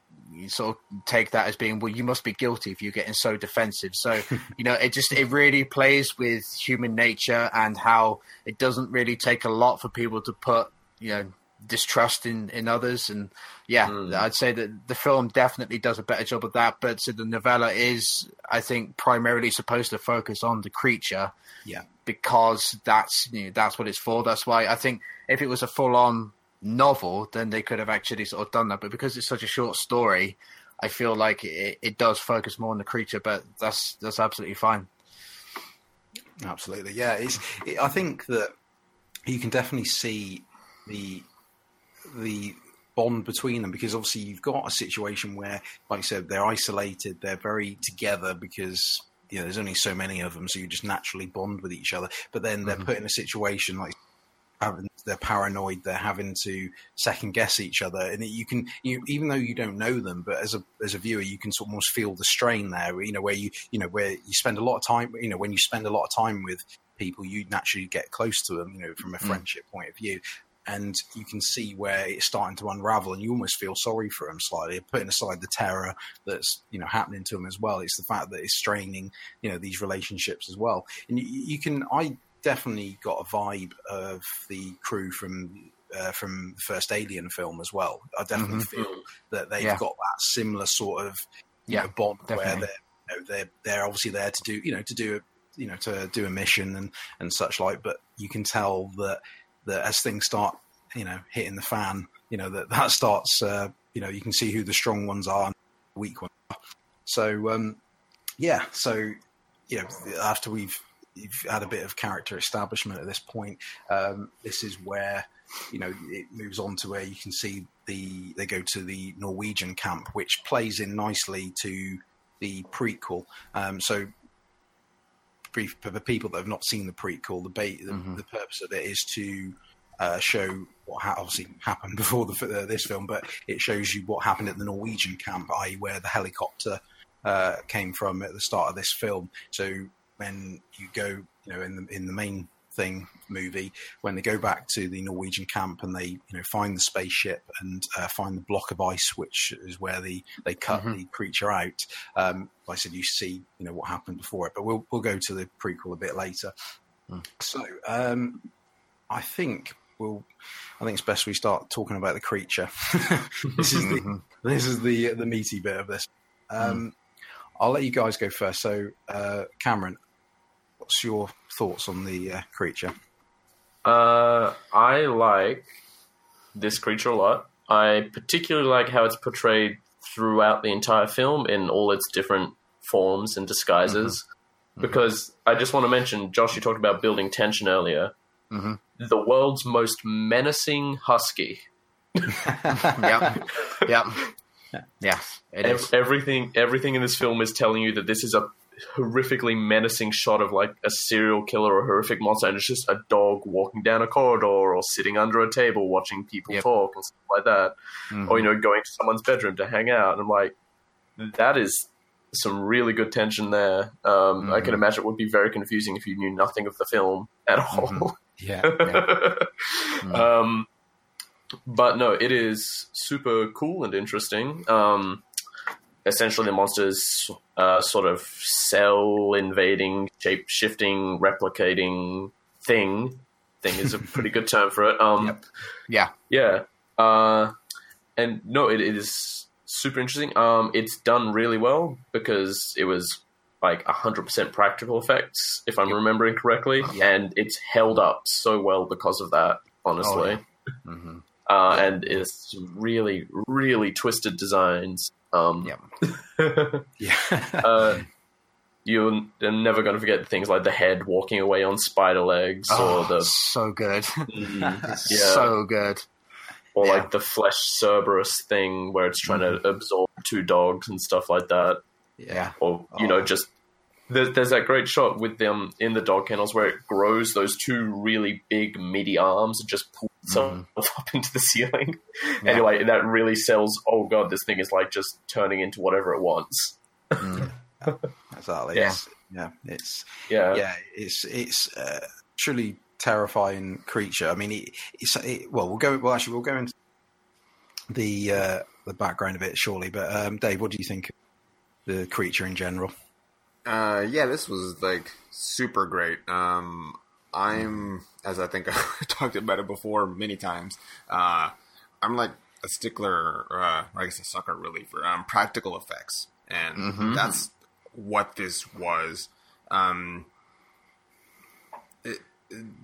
sort of take that as being well you must be guilty if you're getting so defensive so you know it just it really plays with human nature and how it doesn't really take a lot for people to put you know distrust in in others and yeah hmm. i'd say that the film definitely does a better job of that but so the novella is i think primarily supposed to focus on the creature Yeah. because that's you know, that's what it's for. That's why I think if it was a full on novel, then they could have actually sort of done that. But because it's such a short story, I feel like it, it does focus more on the creature. But that's that's absolutely fine. Absolutely, yeah. It's. It, I think that you can definitely see the the bond between them because obviously you've got a situation where, like I said, they're isolated, they're very together because you know there's only so many of them, so you just naturally bond with each other. But then they're mm-hmm. put in a situation like having they're paranoid. They're having to second guess each other, and you can you even though you don't know them, but as a as a viewer, you can sort of almost feel the strain there. You know where you you know where you spend a lot of time. You know when you spend a lot of time with people, you naturally get close to them. You know from a mm. friendship point of view. And you can see where it's starting to unravel, and you almost feel sorry for them slightly. Putting aside the terror that's you know happening to them as well, it's the fact that it's straining you know these relationships as well. And you, you can, I definitely got a vibe of the crew from uh, from the first Alien film as well. I definitely Mhm. feel that they've Yeah. got that similar sort of Yeah, know, bond where they're, you know, they're they're obviously there to do you know to do a you know to do a mission and and such like, but you can tell that that as things start you know hitting the fan, you know that that starts uh, you know you can see who the strong ones are and the weak ones. Are. So um, yeah, so you know after we've you've had a bit of character establishment at this point. Um, this is where you know it moves on to where you can see the they go to the Norwegian camp, which plays in nicely to the prequel. Um, so. Brief for the people that have not seen the prequel, the, ba- the, Mhm. the purpose of it is to uh, show what ha- obviously happened before the, uh, this film, but it shows you what happened at the Norwegian camp, i.e., where the helicopter uh, came from at the start of this film. So when you go, you know, in the in the main thing movie, when they go back to the Norwegian camp and they, you know, find the spaceship and uh, find the block of ice, which is where the they cut Mhm. the creature out. Um, like I said, you see, you know, what happened before it, but we'll we'll go to the prequel a bit later. Mm. So um, I think we'll. I think it's best we start talking about the creature. this is the Mhm. this is the the meaty bit of this. Um, I'll let you guys go first. So, uh, Cameron, what's your thoughts on the uh, creature? Uh, I like this creature a lot. I particularly like how it's portrayed throughout the entire film in all its different forms and disguises. Because I just want to mention, Josh, you talked about building tension earlier. Mhm. The world's most menacing husky. yep. Yep. Yes, it Ev- is. everything, everything in this film is telling you that this is a horrifically menacing shot of like a serial killer or horrific monster, and it's just a dog walking down a corridor or sitting under a table watching people Yep. talk and stuff like that. Mhm. or you know going to someone's bedroom to hang out and i'm like that is some really good tension there um, i can Mhm. imagine it would be very confusing if you knew nothing of the film at all Yeah, um, but no it is super cool and interesting um, essentially the monsters uh, sort of cell invading shape shifting replicating thing thing is a pretty good term for it um, Yep. Yeah. yeah. Uh, and no, it, it is super interesting. Um, it's done really well because it was like 100% practical effects, if I'm remembering correctly. Yeah. And it's held up so well because of that, honestly. Oh, Mhm. uh, and it's really, really twisted designs. Um, Yep. yeah, uh, you're never going to forget things like the head walking away on spider legs Oh, or the so good. Mm, yeah. so good. or Yeah. like the flesh Cerberus thing where it's trying to absorb two dogs and stuff like that, yeah, or you Oh. know just there's, there's that great shot with them in the dog kennels where it grows those two really big meaty arms and just pulls itself up into the ceiling. Yeah. Anyway, that really sells. Oh god, this thing is like just turning into whatever it wants. Mm. exactly. Yeah. It's, yeah, it's Yeah, yeah, it's it's uh, truly terrifying creature. I mean, it, it's it, well, we'll go. Well, actually, we'll go into the uh, the background of it shortly. But um, Dave, what do you think of the creature in general? Uh, yeah, this was like super great. Um, I'm, as I think I talked about it before many times. Uh, I'm like a stickler, uh, I guess a sucker really for um, practical effects, and Mhm. that's what this was. Um, it,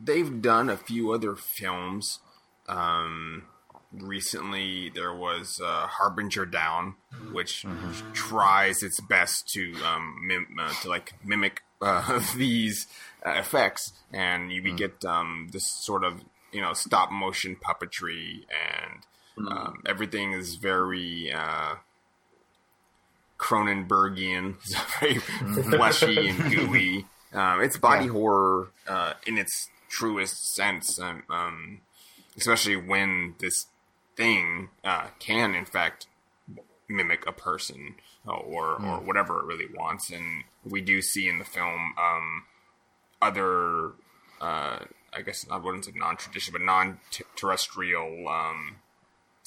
they've done a few other films. Um, recently, there was uh, Harbinger Down, which tries its best to um, mim- uh, to like mimic uh, these uh, effects, and you get um, this sort of you know stop motion puppetry, and um, everything is very. Uh, Cronenbergian, It's very fleshy and gooey. Um, it's body Yeah. horror uh, in its truest sense. Um, um, especially when this thing uh, can, in fact, mimic a person uh, or or whatever it really wants. And we do see in the film um, other, uh, I guess I wouldn't say non-traditional, but non-terrestrial um,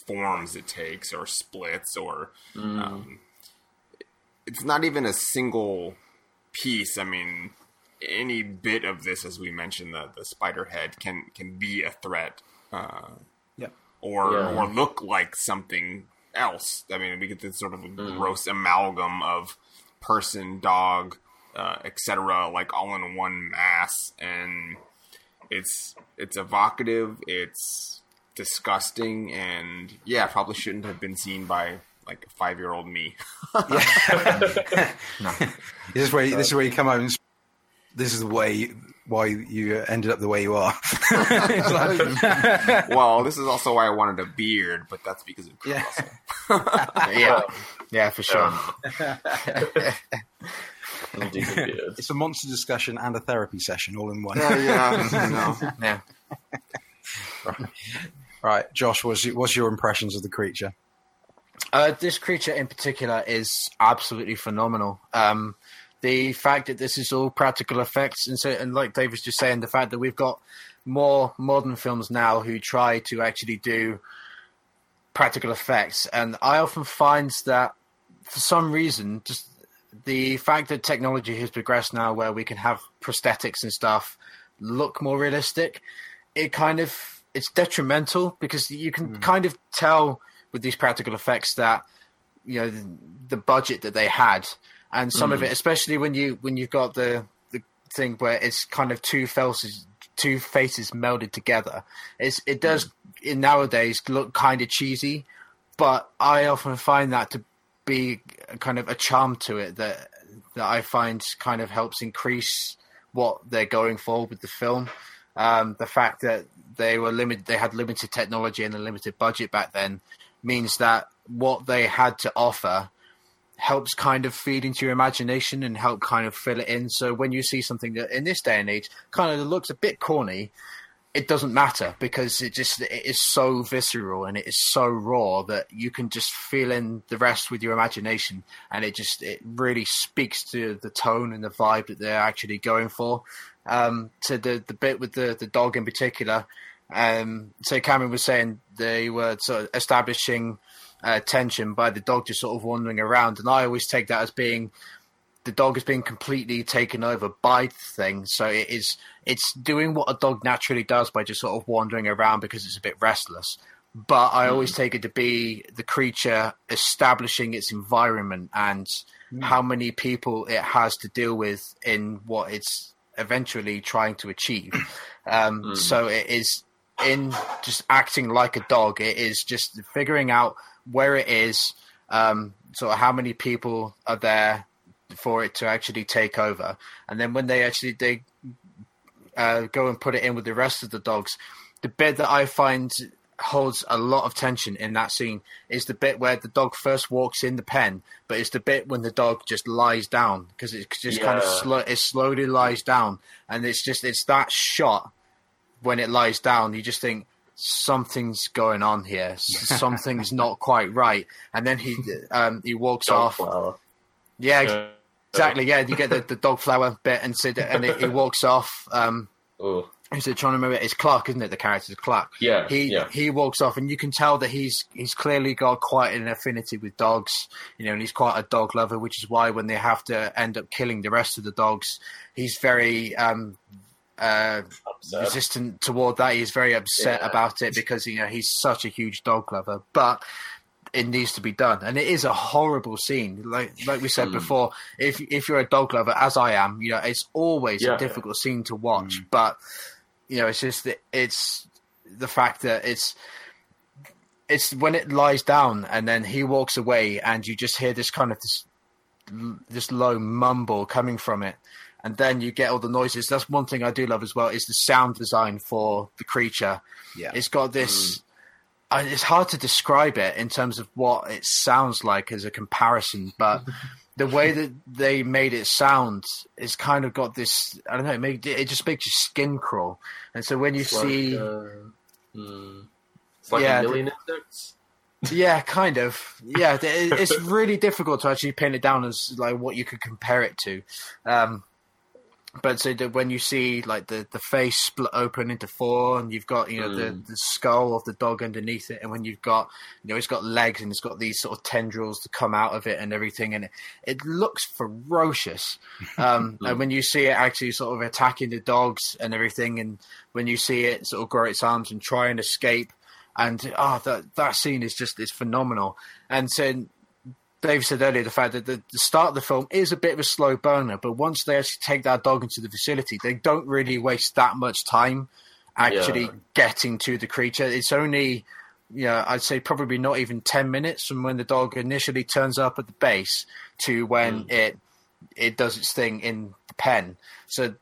forms it takes, or splits, or um, it's not even a single piece. I mean, any bit of this, as we mentioned, the the spider head can can be a threat. Uh. Or Yeah. or look like something else. I mean, we get this sort of a gross amalgam of person, dog, uh, etc., like all in one mass, and it's it's evocative. It's disgusting, and yeah, probably shouldn't have been seen by like a five year old me. This is where you, this is where you come out And, this is the way you, why you ended up the way you are. Like- well, this is also why I wanted a beard, but that's because of Kurt Yeah. Yeah, yeah, for sure. Indeed, it's a monster discussion and a therapy session all in one. Yeah, yeah, you know. Yeah. Right, Josh, what's your, what's your impressions of the creature? Uh, this creature in particular is absolutely phenomenal. Um, the fact that this is all practical effects, and so, and like Dave was just saying, the fact that we've got more modern films now who try to actually do practical effects, and I often find that for some reason, just the fact that technology has progressed now, where we can have prosthetics and stuff look more realistic, it kind of it's detrimental because you can hmm. kind of tell with these practical effects that you know the, the budget that they had and some of it especially when you when you've got the the thing where it's kind of two faces two faces melded together it's it does in nowadays look kind of cheesy but i often find that to be kind of a charm to it that that i find kind of helps increase what they're going for with the film. Um, the fact that they were limited, they had limited technology and a limited budget back then, means that what they had to offer helps kind of feed into your imagination and help kind of fill it in. So when you see something that in this day and age kind of looks a bit corny, it doesn't matter because it just it is so visceral and it is so raw that you can just feel in the rest with your imagination and it just it really speaks to the tone and the vibe that they're actually going for um to the the bit with the the dog in particular um so cameron was saying they were sort of establishing uh, tension by the dog just sort of wandering around and i always take that as being the dog is being completely taken over by the thing. So it is it's doing what a dog naturally does by just sort of wandering around because it's a bit restless. But I always take it to be the creature establishing its environment and how many people it has to deal with in what it's eventually trying to achieve. Um, So it is in just acting like a dog. It is just figuring out where it is, um, sort of how many people are there for it to actually take over. And then when they actually they uh, go and put it in with the rest of the dogs, the bit that I find holds a lot of tension in that scene is the bit where the dog first walks in the pen, but it's the bit when the dog just lies down because it just kind of Yeah. slow, it slowly lies down, and it's just it's that shot when it lies down. You just think something's going on here, something's not quite right, and then he um, he walks Dog off. flower. Yeah, exactly. Yeah, you get the, the dog flower bit, and sit and he walks off. Um, Ooh. who's it trying to remember? It's Clark, isn't it? The character's Clark. Yeah, He yeah. he walks off, and you can tell that he's he's clearly got quite an affinity with dogs. You know, and he's quite a dog lover, which is why when they have to end up killing the rest of the dogs, he's very um, uh, resistant toward that. He's very upset Yeah. about it because you know he's such a huge dog lover, but it needs to be done, and it is a horrible scene. Like like we said before, if if you're a dog lover, as I am, you know it's always Yeah. a difficult scene to watch. But you know, it's just that it's the fact that it's it's when it lies down and then he walks away, and you just hear this kind of this this low mumble coming from it and then you get all the noises that's one thing i do love as well is the sound design for the creature Yeah. it's got this I it's hard to describe it in terms of what it sounds like as a comparison but the way that they made it sound is kind of got this i don't know it, made, it just makes your skin crawl and so when you see Like, uh, Mm. It's like Yeah, a million insects. Yeah, kind of. Yeah, it's really difficult to actually pin it down as like what you could compare it to. Um, but so that when you see like the, the face split open into four, and you've got you know the, Mm. the skull of the dog underneath it, and when you've got you know it's got legs and it's got these sort of tendrils to come out of it and everything, and it, it looks ferocious. Um, and when you see it actually sort of attacking the dogs and everything, and when you see it sort of grow its arms and try and escape, and oh, that that scene is just is phenomenal. And so Dave said earlier the fact that the, the start of the film is a bit of a slow burner, but once they actually take that dog into the facility, they don't really waste that much time actually Yeah. getting to the creature. It's only, you know, I'd say probably not even 10 minutes from when the dog initially turns up at the base to when mm. it it does its thing in the pen. So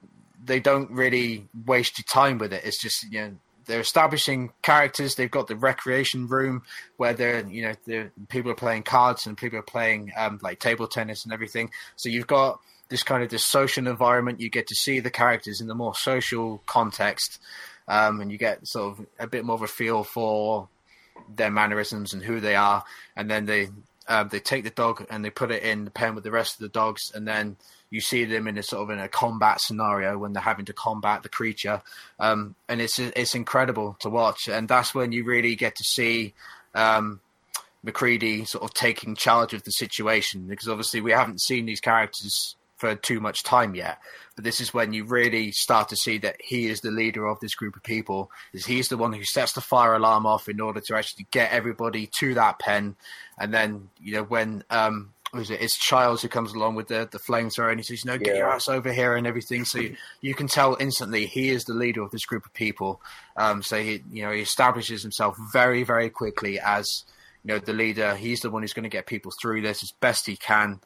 they don't really waste your time with it. It's just, you know, they're establishing characters. They've got the recreation room where they're, you know, the people are playing cards and people are playing um, like table tennis and everything. So you've got this kind of this social environment. You get to see the characters in the more social context, um, and you get sort of a bit more of a feel for their mannerisms and who they are. And then they um, they take the dog and they put it in the pen with the rest of the dogs, and then you see them in a sort of in a combat scenario when they're having to combat the creature, um, and it's it's incredible to watch. And that's when you really get to see. Um, MacReady sort of taking charge of the situation because obviously we haven't seen these characters for too much time yet. But this is when you really start to see that he is the leader of this group of people. Is he's the one who sets the fire alarm off in order to actually get everybody to that pen, and then you know when um, was it? It's Childs who comes along with the the flamethrower and he says, "No, get your ass over here" and everything. So you, you can tell instantly he is the leader of this group of people. Um, so he you know he establishes himself very very quickly as you know the leader. He's the one who's going to get people through this as best he can.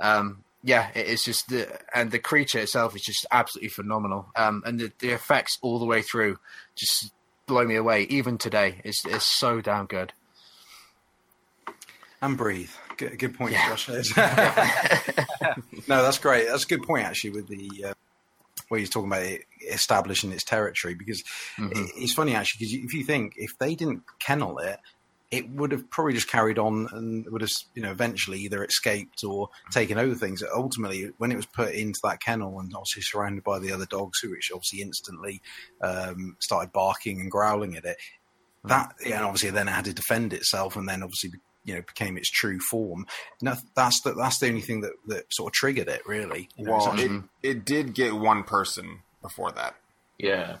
Um, yeah, it is just the and the creature itself is just absolutely phenomenal. Um, and the, the effects all the way through just blow me away. Even today, it's it's so damn good. and breathe. Good, good point, Yeah. Josh. no, that's great. That's a good point actually with the uh, where he's talking about it establishing its territory because Mm-hmm. it- it's funny actually because if you think if they didn't kennel it. It would have probably just carried on and would have, you know, eventually either escaped or taken over things. Ultimately, when it was put into that kennel and obviously surrounded by the other dogs, who which obviously instantly um, started barking and growling at it, that yeah, and obviously then it had to defend itself, and then obviously you know became its true form. No, that's the that's the only thing that, that sort of triggered it, really. You know, Well, it, actually- it did get one person before that, Yeah.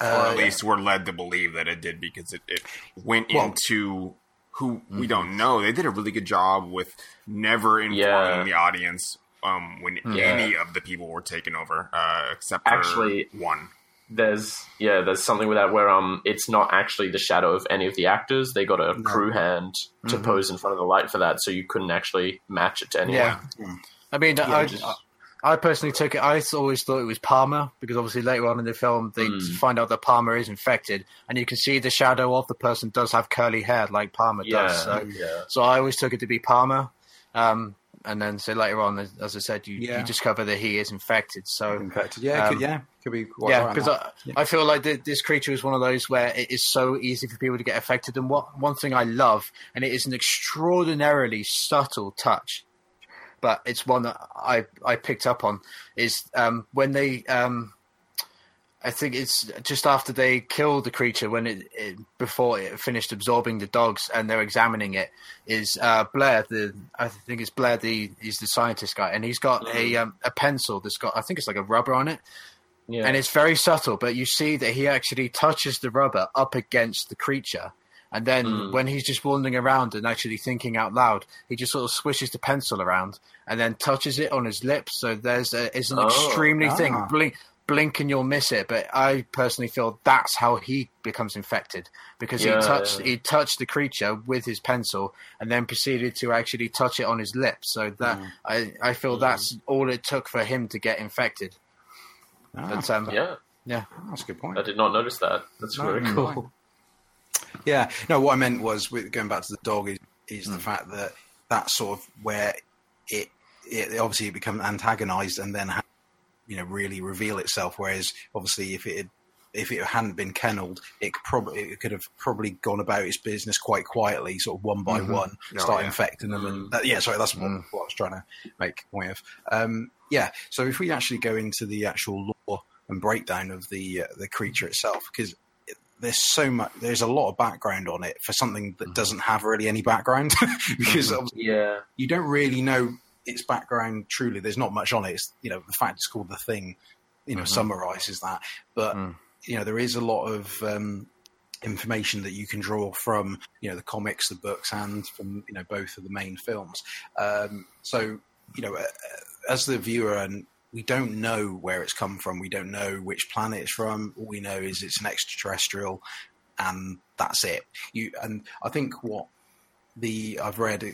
or Uh, at least we're led to believe that it did because it, it went Well- into who we don't know. They did a really good job with never informing Yeah. the audience um, when Yeah. any of the people were taken over, uh, except for Actually- one. There's yeah, there's something with that where um it's not actually the shadow of any of the actors. They got a crew hand to Mm-hmm. pose in front of the light for that, so you couldn't actually match it to anyone. Yeah. I mean, I, just- I personally took it. I always thought it was Palmer because obviously later on in the film they Mm. find out that Palmer is infected, and you can see the shadow of the person does have curly hair like Palmer Yeah, does. So, yeah. so I always took it to be Palmer. Um, and then so later on, as, I said, you, Yeah. you discover that he is infected. So infected. Yeah, Um, could, yeah, could be. Yeah, because. I, I feel like th- this creature is one of those where it is so easy for people to get affected. And what one thing I love, and it is an extraordinarily subtle touch, but it's one that I I picked up on, is um, when they. Um, I think it's just after they kill the creature when it, it before it finished absorbing the dogs and they're examining it is uh, Blair the I think it's Blair the he's the scientist guy and he's got a um, a pencil that's got I think it's like a rubber on it Yeah. and it's very subtle, but you see that he actually touches the rubber up against the creature. And then Mm. when he's just wandering around and actually thinking out loud, he just sort of swishes the pencil around and then touches it on his lips. So there's a, it's an Oh, extremely thing. ah. Blink, blink and you'll miss it. But I personally feel that's how he becomes infected because Yeah, he touched yeah. he touched the creature with his pencil and then proceeded to actually touch it on his lips. So that Mm. I I feel that's all it took for him to get infected. Ah, But um, yeah, yeah. that's a good point. I did not notice that. That's No, very cool. no. Yeah, no. What I meant was with, going back to the dog is, is the fact that that's sort of where it, it obviously it becomes antagonized and then ha- you know really reveal itself. Whereas obviously if it had if it hadn't been kennelled, it could probably it could have probably gone about its business quite quietly, sort of one by Mhm. one, Oh, start yeah. infecting them. And that, yeah, sorry, that's what, Mm. what I was trying to make point of. Um, yeah, so if we actually go into the actual lore and breakdown of the uh, the creature itself, because there's so much, there's a lot of background on it for something that doesn't have really any background, because obviously Yeah. you don't really know its background truly. There's not much on it. It's, you know, the fact it's called the thing, you know, Mhm. summarizes that. But Mm. you know, there is a lot of um, information that you can draw from you know the comics, the books, and from you know both of the main films. Um, so you know, uh, as the viewer, and we don't know where it's come from. We don't know which planet it's from. All we know is it's an extraterrestrial, and that's it. You and I think what the I've read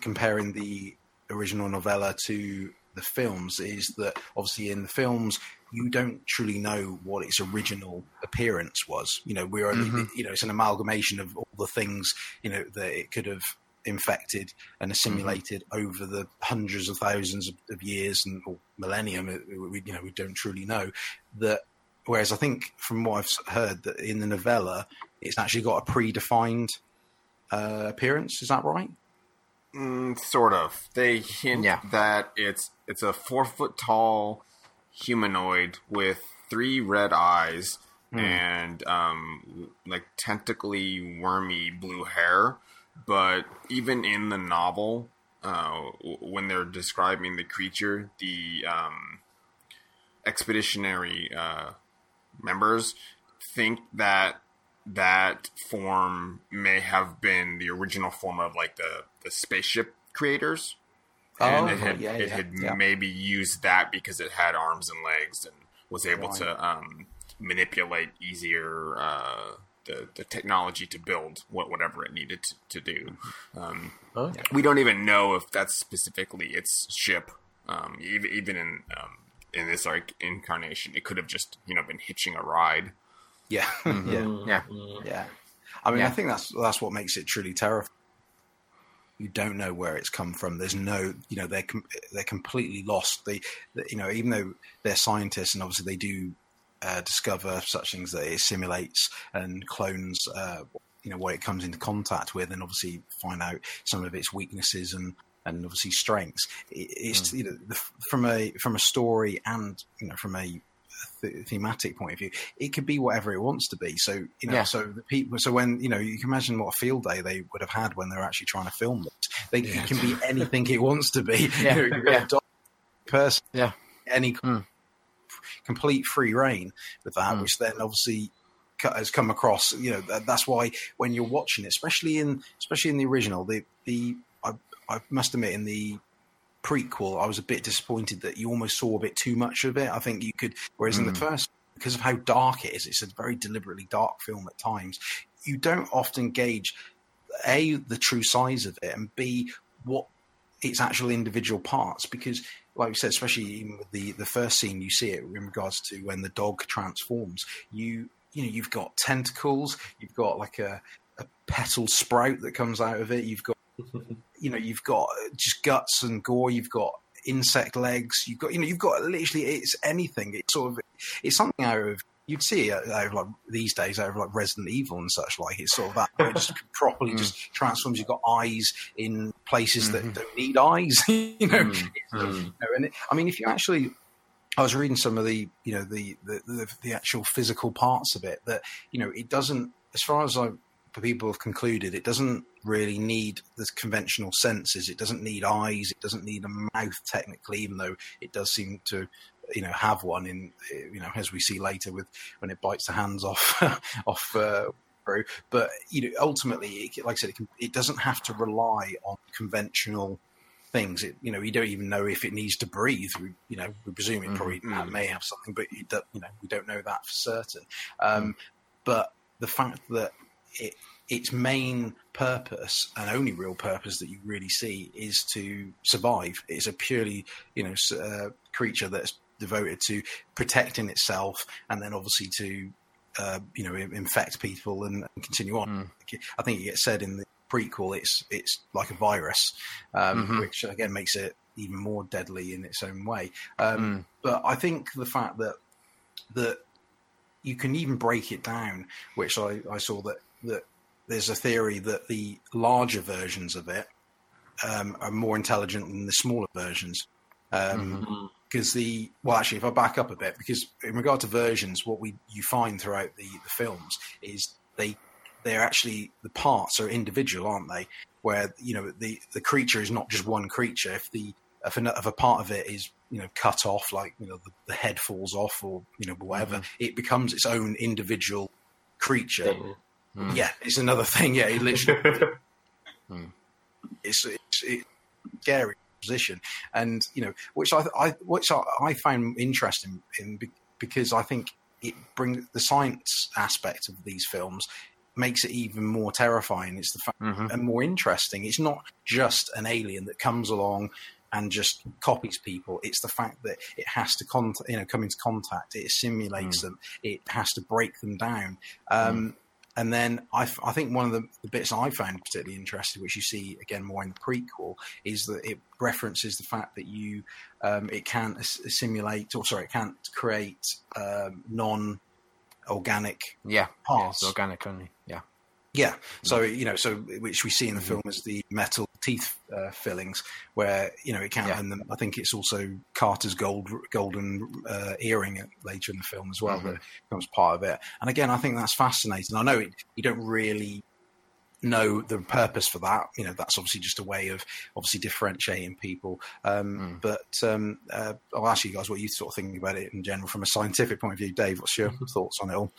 comparing the original novella to the films is that obviously in the films you don't truly know what its original appearance was. You know, we're only Mhm. you know it's an amalgamation of all the things you know that it could have infected and assimilated over the hundreds of thousands of, of years and or millennium. it- We, you know, we don't truly know that. Whereas I think from what I've heard that in the novella, it's actually got a predefined uh, appearance. Is that right? Mm, sort of. They hint Yeah. that it's it's a four foot tall humanoid with three red eyes Hmm. and um, like tentacly wormy blue hair. But even in the novel, uh, when they're describing the creature, the um, expeditionary uh, members think that that form may have been the original form of like the, the spaceship creators. And Oh, it had, yeah, it yeah, had yeah. maybe used that because it had arms and legs and was able to um, manipulate easier uh, the, the technology to build what, whatever it needed to, to do. Um, Oh. we don't even know if that's specifically its ship. Um, even, even in um, in this like incarnation, it could have just you know been hitching a ride. Yeah, Mm-hmm. yeah, Yeah. yeah. I mean, Yeah. I think that's that's what makes it truly terrifying. You don't know where it's come from. There's no, you know, they're com- they're completely lost. They, they- you know, even though they're scientists and obviously they do uh, discover such things that it simulates and clones, uh, you know, what it comes into contact with, and obviously find out some of its weaknesses and and obviously strengths. It, it's you know the, from a from a story and you know from a th- thematic point of view, it could be whatever it wants to be. So you know, Yeah. so the people, so when you know, you can imagine what a field day they would have had when they're actually trying to film this. They it can be anything it wants to be. Yeah, You know, yeah. person, Yeah. any Mm. complete free reign with that, Mm. which then obviously has come across. You know, that, that's why when you're watching it, especially in especially in the original, the the I, I must admit in the prequel, I was a bit disappointed that you almost saw a bit too much of it. I think you could, whereas in the Mm. first, because of how dark it is, it's a very deliberately dark film at times. You don't often gauge a the true size of it, and b what its actual individual parts because like we said especially even with the the first scene you see it in regards to when the dog transforms you you know you've got tentacles you've got like a, a petal sprout that comes out of it you've got you know you've got just guts and gore you've got insect legs you've got you know you've got literally it's anything. It's sort of it's something out of you'd see it out like these days over like Resident Evil and such like. It's sort of that where it just properly hmm. just transforms. You've got eyes in places that mm-hmm. don't need eyes you know? Mm. you know, and it, I mean, if you actually, I was reading some of the, you know, the, the the the actual physical parts of it. That you know, it doesn't, as far as I, the people have concluded, it doesn't really need the conventional senses. It doesn't need eyes. It doesn't need a mouth, technically, even though it does seem to, you know, have one. In you know, as we see later with when it bites the hands off off. Uh, Brew. But you know, ultimately, it, like I said, it, can, it doesn't have to rely on conventional things. It, you know, you don't even know if it needs to breathe. We, you know, we presume it probably Mhm. may have something, but you, you know, we don't know that for certain. Um, But the fact that it, its main purpose and only real purpose that you really see is to survive. It's a purely, you know, uh, creature that's devoted to protecting itself, and then obviously to, uh, you know, infect people and, and continue on. I think it gets said in the prequel, it's it's like a virus, um, Mhm. which again makes it even more deadly in its own way. Um, Mm. But I think the fact that that you can even break it down, which I, I saw that that there's a theory that the larger versions of it um, are more intelligent than the smaller versions. Um, Because the well, actually, if I back up a bit, because in regard to versions, what we you find throughout the, the films is they they're actually the parts are individual, aren't they? Where you know the the creature is not just one creature. If the if a, if a part of it is you know cut off, like you know the, the head falls off, or you know whatever, it becomes its own individual creature. Thing. Yeah, it's another thing. Yeah, it literally hmm. it's it's, it's scary position, and you know, which I, I which I, I found interesting in because I think it brings the science aspect of these films makes it even more terrifying. It's the fact mm-hmm. and more interesting. It's not just an alien that comes along and just copies people. It's the fact that it has to con- you know come into contact. It simulates hmm. them. It has to break them down. Um, And then I think one of the, the bits I found particularly interesting, which you see again more in the prequel, is that it references the fact that you um, it can't simulate or sorry it can't create um, non-organic Yeah, yeah, Parts. it's organic only. Yeah, yeah. So you know, so which we see in the film is the metal teeth uh, fillings, where you know it can, Yeah. and then I think it's also Carter's gold golden uh, earring later in the film as well that becomes part of it. And again, I think that's fascinating. I know it, you don't really know the purpose for that. You know, that's obviously just a way of obviously differentiating people. Um, But um, uh, I'll ask you guys what you sort of think about it in general from a scientific point of view. Dave, what's your thoughts on it all?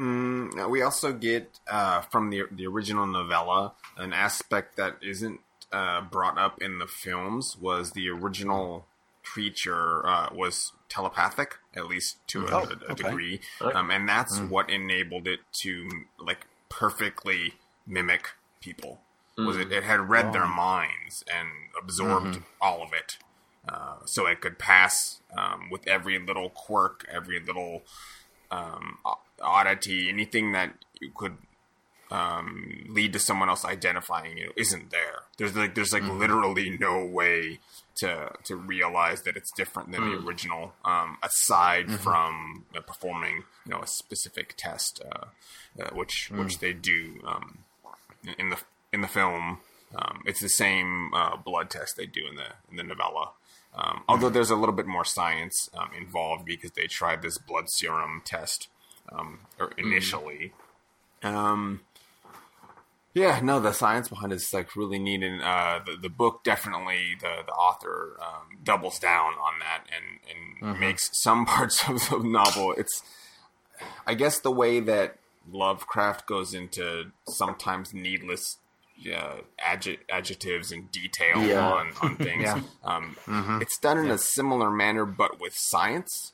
Mm, we also get uh, from the the original novella an aspect that isn't uh, brought up in the films was the original creature uh, was telepathic at least to a, Oh, a okay. degree, Right. um, and that's what enabled it to like perfectly mimic people. Was it? It had read their minds and absorbed all of it, uh, so it could pass um, with every little quirk, every little um, oddity, anything that you could um, lead to someone else identifying you isn't there. There's like there's like literally no way to to realize that it's different than the original, um, aside from uh, performing you know a specific test, uh, uh, which which they do um, in- in the in the film. Um, it's the same uh, blood test they do in the in the novella. Um, although there's a little bit more science um, involved because they tried this blood serum test um, or initially. Um, yeah, no, the science behind it is like really neat, and uh, the the book definitely the the author um, doubles down on that and and makes some parts of the novel. It's I guess the way that Lovecraft goes into sometimes needless uh, adject, adjectives and detail Yeah. on, on things. Yeah. Um, It's done in a similar manner, but with science.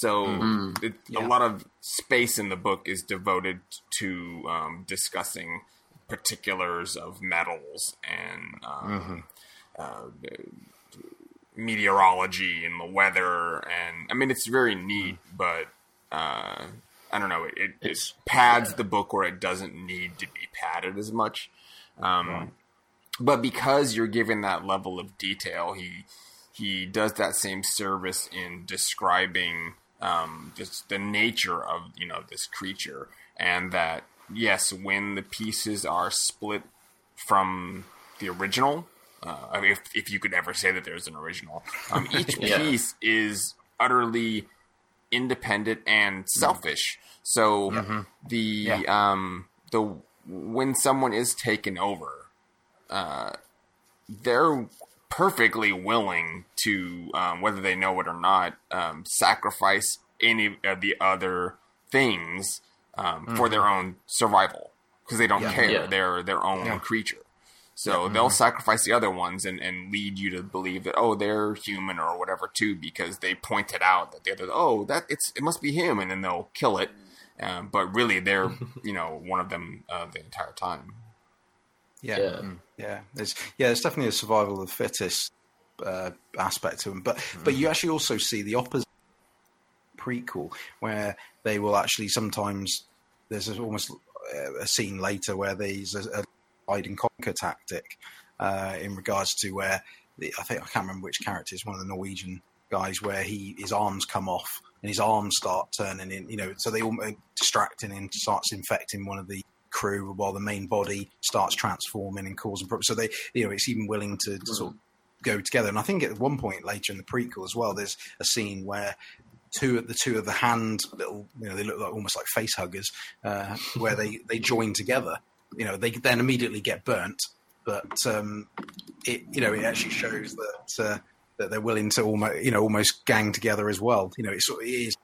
So it, a lot of space in the book is devoted to um, discussing particulars of metals and um, uh, meteorology and the weather. And I mean, it's very neat, but uh, I don't know. It, it, it It's- pads the book where it doesn't need to be padded as much. Um, But because you're given that level of detail, he he does that same service in describing um, just the nature of you know this creature, and that yes, when the pieces are split from the original, uh, I mean, if if you could ever say that there's an original, um, each Yeah. piece is utterly independent and selfish. So the Yeah. um the when someone is taken over, uh, they're perfectly willing to um, whether they know it or not um, sacrifice any of the other things um, for their own survival because they don't Yeah. care. Yeah. They're their own creature. So they'll sacrifice the other ones and, and lead you to believe that oh they're human or whatever too because they pointed out that the other oh that it's it must be him and then they'll kill it, um, but really they're you know one of them uh, the entire time. Yeah, Yeah. Yeah. There's yeah, there's definitely a survival of the fittest uh, aspect to them, but but you actually also see the opposite prequel where they will actually sometimes there's almost uh, a scene later where there's a, a hide and conquer tactic uh, in regards to where the, I think I can't remember which character is one of the Norwegian guys where he his arms come off and his arms start turning in. You know, so they all distracting and starts infecting one of the crew while the main body starts transforming and causing problems. So they, you know, it's even willing to Mm. sort of go together. And I think at one point later in the prequel as well, there's a scene where two of the two of the hand little, you know, they look like almost like face huggers, uh, where they they join together. You know, they then immediately get burnt, but um, it you know it actually shows that uh, that they're willing to almost you know almost gang together as well. You know, it's sort of- it is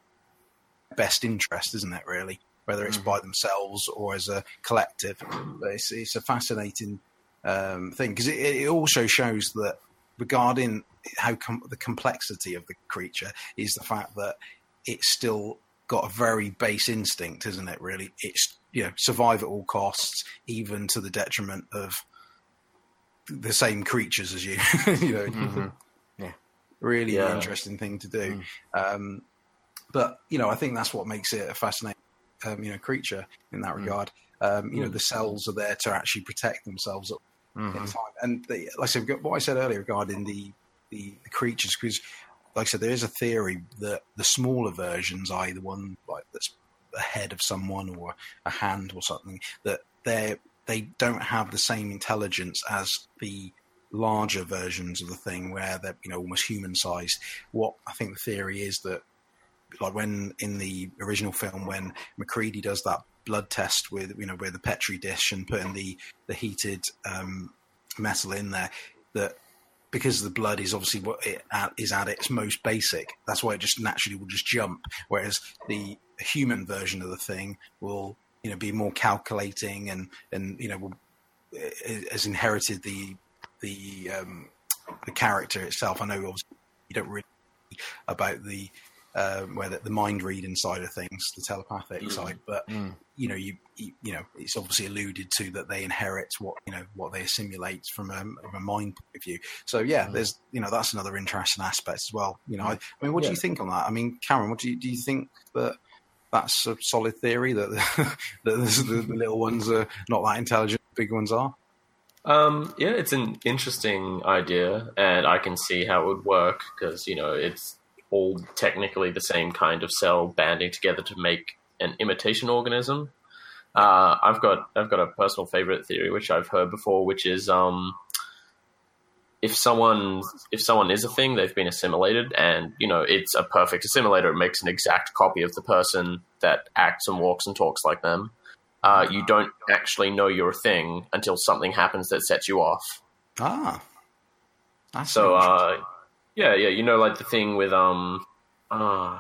best interest, isn't it? Really, whether it's by themselves or as a collective. But it's it's a fascinating um, thing because it, it also shows that regarding how com- the complexity of the creature is the fact that it's still got a very base instinct, isn't it? Really, it's you know survive at all costs, even to the detriment of the same creatures as you. you know, Yeah. really Yeah. interesting thing to do. Um, but you know, I think that's what makes it a fascinating, um, you know, creature in that regard. Um, you know, the cells are there to actually protect themselves at in time. And the, like I said, what I said earlier regarding the the, the creatures, because like I said, there is a theory that the smaller versions, i.e., the one like that's a head of someone or a hand or something, that they they don't have the same intelligence as the larger versions of the thing, where they're you know almost human sized. What I think the theory is that like when in the original film when MacReady does that blood test with you know with the petri dish and putting the the heated um, metal in there that because the blood is obviously what it at, is at its most basic that's why it just naturally will just jump. Whereas the human version of the thing will you know be more calculating and and you know will, has inherited the the um, the character itself. I know obviously you don't really about the uh, where the, the mind reading side of things, the telepathic mm. side. But mm. you know, you, you you know, it's obviously alluded to that they inherit what you know what they assimilate from a, from a mind point of view. So yeah, mm. there's you know that's another interesting aspect as well. You know, I, I mean, what do you think on that? I mean, Cameron, what do you do? You think that that's a solid theory that that the, the little ones are not that intelligent, the big ones are? Um, yeah, it's an interesting idea, and I can see how it would work because you know it's all technically the same kind of cell banding together to make an imitation organism. Uh, I've got I've got a personal favorite theory which I've heard before, which is um, if someone if someone is a thing, they've been assimilated, and you know it's a perfect assimilator. It makes an exact copy of the person that acts and walks and talks like them uh, you don't actually know you're a thing until something happens that sets you off. Ah, that's So, uh, yeah, yeah, you know, like the thing with um, uh,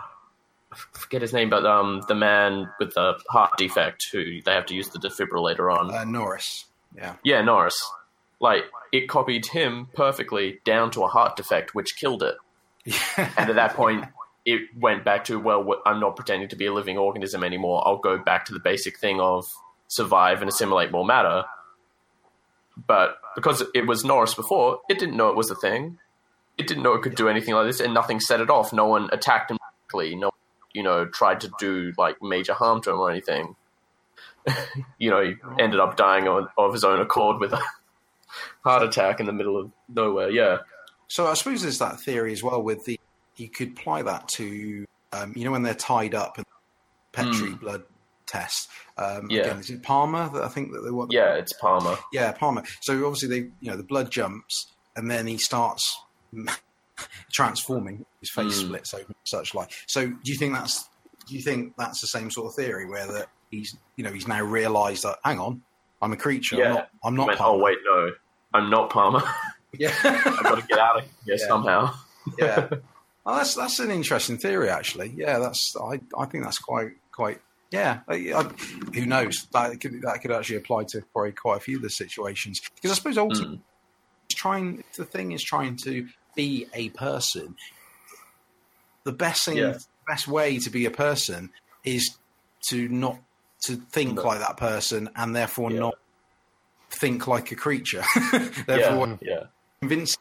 I forget his name, but um, the man with the heart defect who they have to use the defibrillator on. uh, Norris. Yeah. yeah, Norris. Like it copied him perfectly down to a heart defect, which killed it. And at that point, it went back to, well, I'm not pretending to be a living organism anymore. I'll go back to the basic thing of survive and assimilate more matter. But because it was Norris before, it didn't know it was a thing. It didn't know it could do anything like this, and nothing set it off. No one attacked him directly. No, you know, tried to do like major harm to him or anything. you know, he ended up dying on, of his own accord with a heart attack in the middle of nowhere. Yeah, So I suppose there's that theory as well with the you could apply that to um, you know when they're tied up and Petri blood test. Um. Yeah. Again, is it Palmer that I think that they want? yeah, it's Palmer. Yeah, Palmer. So obviously they you know the blood jumps and then he starts transforming. His face Mm. splits open, such like. So do you think that's do you think that's the same sort of theory where that he's you know he's now realised that hang on I'm a creature. Yeah. I'm not. I'm not Went, oh wait, no, I'm not Palmer. Yeah. I've got to get out of here Yeah. somehow. yeah. Well, that's that's an interesting theory, actually. Yeah, that's I, I think that's quite quite yeah. I, I, who knows that could that could actually apply to probably quite a few of the situations because I suppose ultimately Mm. trying the thing is trying to be a person. The best thing, Yeah. best way to be a person is to not to think No. like that person and therefore Yeah. not think like a creature. Therefore, yeah, convince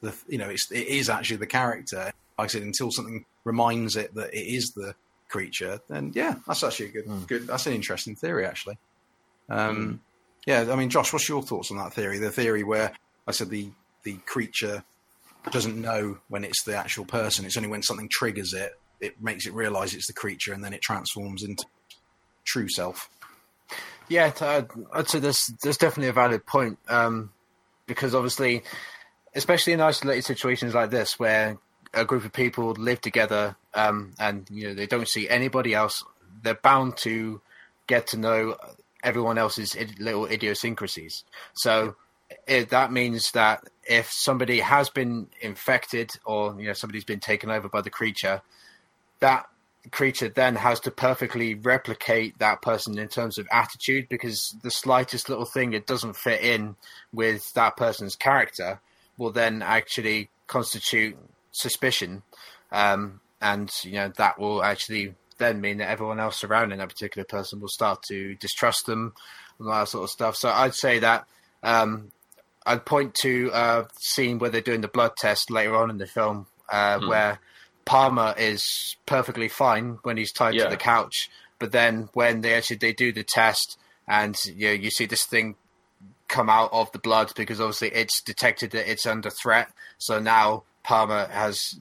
the you know it's it is actually the character. Like I said, until something reminds it that it is the creature, then yeah, that's actually a good good. That's an interesting theory, actually. Um, Yeah, I mean, Josh, what's your thoughts on that theory? The theory where I said the the creature doesn't know when it's the actual person. It's only when something triggers it, it makes it realize it's the creature, and then it transforms into true self. Yeah, I'd, I'd say there's there's definitely a valid point um, because obviously, especially in isolated situations like this where a group of people live together um, and you know they don't see anybody else, they're bound to get to know everyone else's little idiosyncrasies. So it, that means that if somebody has been infected or you know somebody's been taken over by the creature, that creature then has to perfectly replicate that person in terms of attitude because the slightest little thing that doesn't fit in with that person's character will then actually constitute suspicion. Um, and you know that will actually then mean that everyone else surrounding that particular person will start to distrust them and all that sort of stuff. So i'd say that um, i'd point to a scene where they're doing the blood test later on in the film uh, hmm. where Palmer is perfectly fine when he's tied yeah. to the couch, but then when they actually they do the test and you know, you see this thing come out of the blood because obviously it's detected that it's under threat. So now Palmer has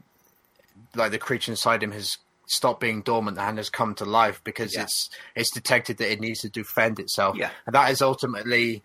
like the creature inside him has stopped being dormant and has come to life because yeah. it's it's detected that it needs to defend itself. Yeah. And that is ultimately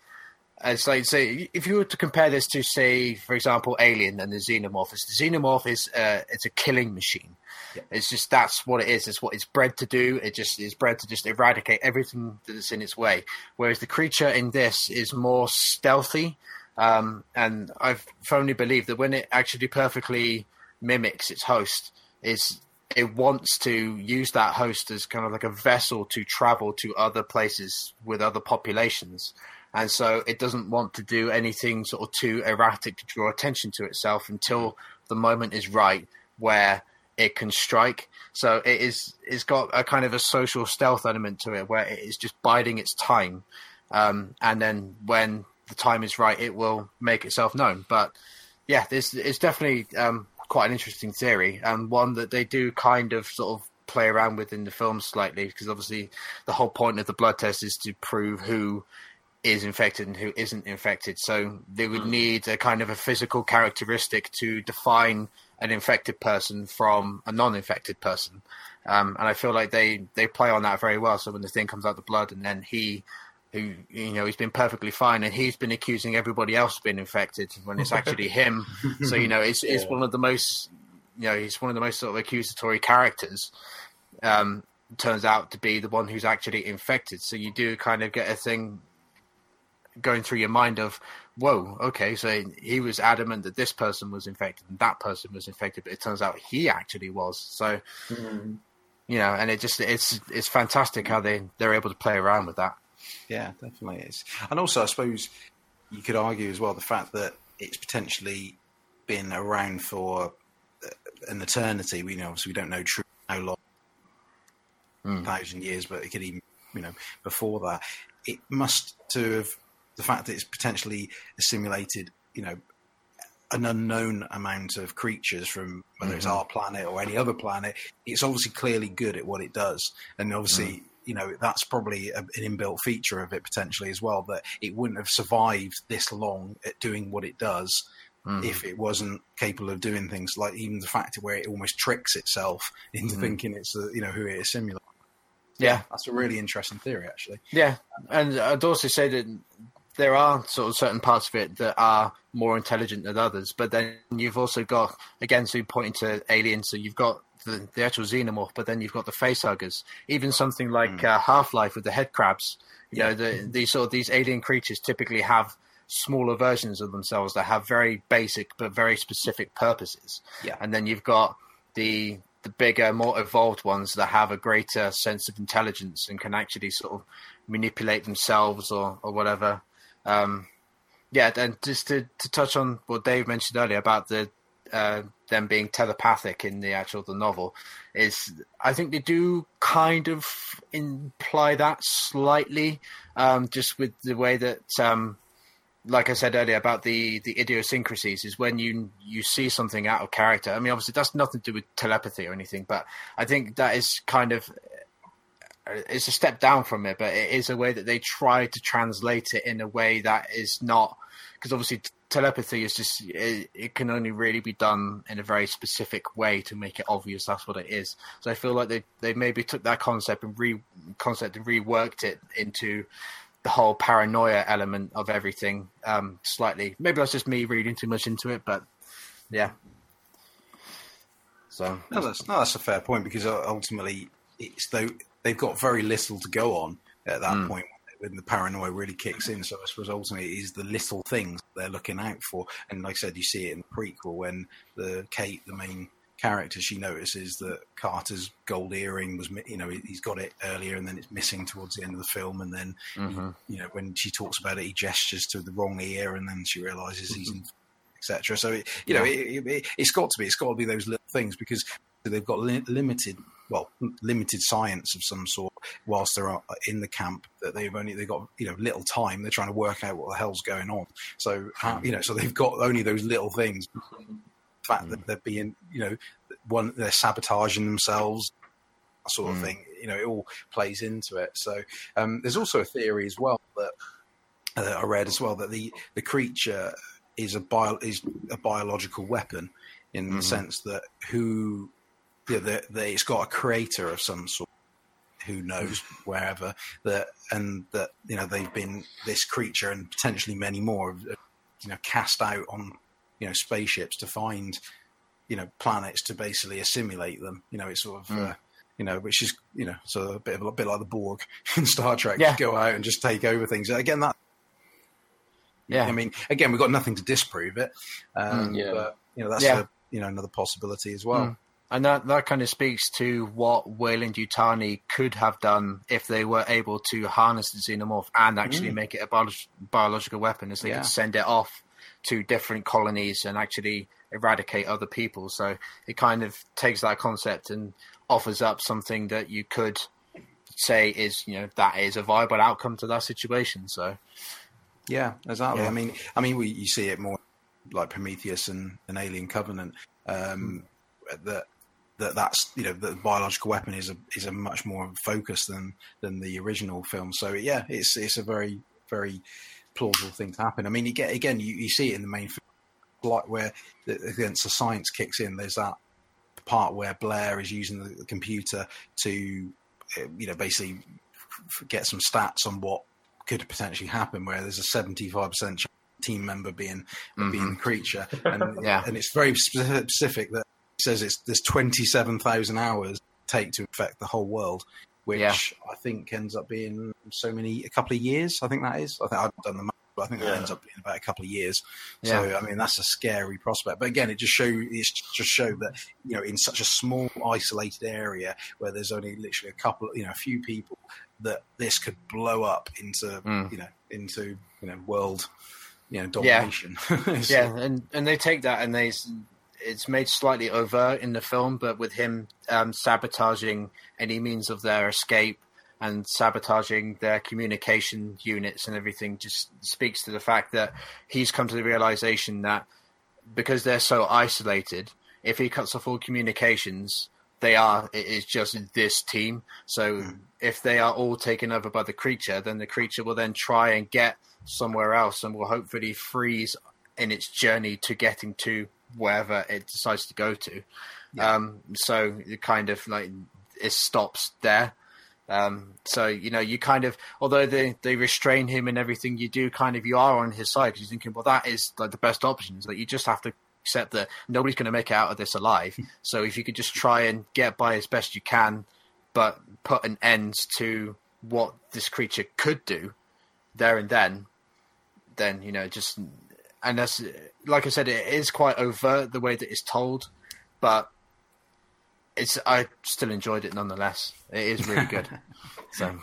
it's like say if you were to compare this to say, for example, Alien and the Xenomorph. The Xenomorph is uh, it's a killing machine. Yeah. It's just that's what it is. It's what it's bred to do. It just is bred to just eradicate everything that's in its way. Whereas the creature in this is more stealthy. Um, and I've firmly believe that when it actually perfectly mimics its host, is it wants to use that host as kind of like a vessel to travel to other places with other populations and so it doesn't want to do anything sort of too erratic to draw attention to itself until the moment is right where it can strike. So it is it's got a kind of a social stealth element to it where it is just biding its time, um, and then when the time is right, it will make itself known. But yeah, this is definitely um, quite an interesting theory and one that they do kind of sort of play around with in the film slightly because obviously the whole point of the blood test is to prove who is infected and who isn't infected. So they would hmm. need a kind of a physical characteristic to define an infected person from a non-infected person. Um, and I feel like they, they play on that very well. So when the thing comes out the blood, and then he, who you know, he's been perfectly fine, and he's been accusing everybody else of being infected when it's actually him. So you know, it's it's yeah. one of the most, you know, he's one of the most sort of accusatory characters. Um, turns out to be the one who's actually infected. So you do kind of get a thing going through your mind of, whoa, okay, so he was adamant that this person was infected and that person was infected, but it turns out he actually was. So, mm. you know, and it just it's it's fantastic how they they're able to play around with that. Yeah, definitely is. And also, I suppose you could argue as well the fact that it's potentially been around for an eternity. We know, obviously, we don't know true how long, mm. thousand years, but it could even, you know, before that. It must to have the fact that it's potentially simulated, you know, an unknown amount of creatures from whether mm-hmm. it's our planet or any other planet, it's obviously clearly good at what it does. And obviously, mm. you know, that's probably a, an inbuilt feature of it potentially as well, that it wouldn't have survived this long at doing what it does mm. if it wasn't capable of doing things like even the fact where it almost tricks itself into mm. thinking it's, a, you know, who it is simulating. Yeah, that's a really interesting theory, actually. Yeah, and I'd also say that there are sort of certain parts of it that are more intelligent than others, but then you've also got again, so you pointing to aliens, so you've got the, the actual xenomorph, but then you've got the facehuggers. Even something like mm. uh, Half Life with the head crabs. You yeah. know, the, these sort of these alien creatures typically have smaller versions of themselves that have very basic but very specific purposes. Yeah. And then you've got the the bigger, more evolved ones that have a greater sense of intelligence and can actually sort of manipulate themselves or, or whatever. Um, yeah, and just to, to touch on what Dave mentioned earlier about the uh, them being telepathic in the actual the novel is I think they do kind of imply that slightly, um, just with the way that, um, like I said earlier about the the idiosyncrasies, is when you you see something out of character. I mean, obviously that's nothing to do with telepathy or anything, but I think that is kind of it's a step down from it, but it is a way that they try to translate it in a way that is not because obviously telepathy is just it, it, can only really be done in a very specific way to make it obvious that's what it is. So I feel like they they maybe took that concept and re concept and reworked it into the whole paranoia element of everything um, slightly. Maybe that's just me reading too much into it, but yeah. So no, that's no, that's a fair point because ultimately it's though they've got very little to go on at that mm. point when the paranoia really kicks in. So I suppose ultimately it is the little things they're looking out for. And like I said, you see it in the prequel when the Kate, the main character, she notices that Carter's gold earring was, you know, he's got it earlier and then it's missing towards the end of the film. And then, mm-hmm. you know, when she talks about it, he gestures to the wrong ear and then she realizes he's in, etc. So, it, you know, it, it, it's got to be, it's got to be those little things because they've got li- limited well, limited science of some sort whilst they're in the camp that they've only they've got you know little time. They're trying to work out what the hell's going on. So uh, you know, so they've got only those little things. The fact that they're being you know one they're sabotaging themselves, sort of mm. thing. You know, it all plays into it. So um, there's also a theory as well that uh, I read as well that the the creature is a bio, is a biological weapon in mm-hmm. the sense that who yeah, the, it's got a creator of some sort who knows wherever that and that you know they've been this creature and potentially many more you know cast out on you know spaceships to find you know planets to basically assimilate them you know it's sort of mm. uh, you know which is you know so a bit of a bit like the Borg in Star Trek yeah. go out and just take over things again that yeah I mean again we've got nothing to disprove it um, mm, yeah. but you know that's yeah. a, you know another possibility as well. Mm. And that, that kind of speaks to what Weyland-Yutani could have done if they were able to harness the xenomorph and actually mm. make it a bio- biological weapon, as they yeah. could send it off to different colonies and actually eradicate other people. So it kind of takes that concept and offers up something that you could say is, you know, that is a viable outcome to that situation. So, yeah, exactly. Yeah. I mean, I mean, we, you see it more like Prometheus and, and Alien Covenant. Um, mm. That that that's you know the biological weapon is a is a much more focus than than the original film. So yeah, it's it's a very very plausible thing to happen. I mean, you get again you, you see it in the main film, like where the, against the science kicks in. There's that part where Blair is using the, the computer to uh, you know basically get some stats on what could potentially happen. Where there's a 75 percent team member being mm-hmm. being the creature, and yeah, and it's very specific that says it's there's 27,000 hours take to affect the whole world, which yeah. I think ends up being so many a couple of years. I think that is. I think I've done the math, but I think that yeah. ends up being about a couple of years. So yeah. I mean that's a scary prospect. But again, it just show it's just show that you know in such a small isolated area where there's only literally a couple, you know, a few people that this could blow up into mm. you know into you know world you know domination. Yeah, so, yeah, and and they take that and they it's made slightly overt in the film, but with him um, sabotaging any means of their escape and sabotaging their communication units and everything just speaks to the fact that he's come to the realization that because they're so isolated, if he cuts off all communications, they are it is just this team. So mm. if they are all taken over by the creature, then the creature will then try and get somewhere else and will hopefully freeze in its journey to getting to wherever it decides to go to. Yeah. Um, so it kind of like it stops there. Um, so you know, you kind of, although they they restrain him and everything, you do kind of you are on his side because you're thinking, well, that is like the best option. That you just have to accept that nobody's going to make it out of this alive. so if you could just try and get by as best you can, but put an end to what this creature could do there and then, then you know, just and that's like I said, it is quite overt the way that it's told, but it's I still enjoyed it nonetheless. It is really good. so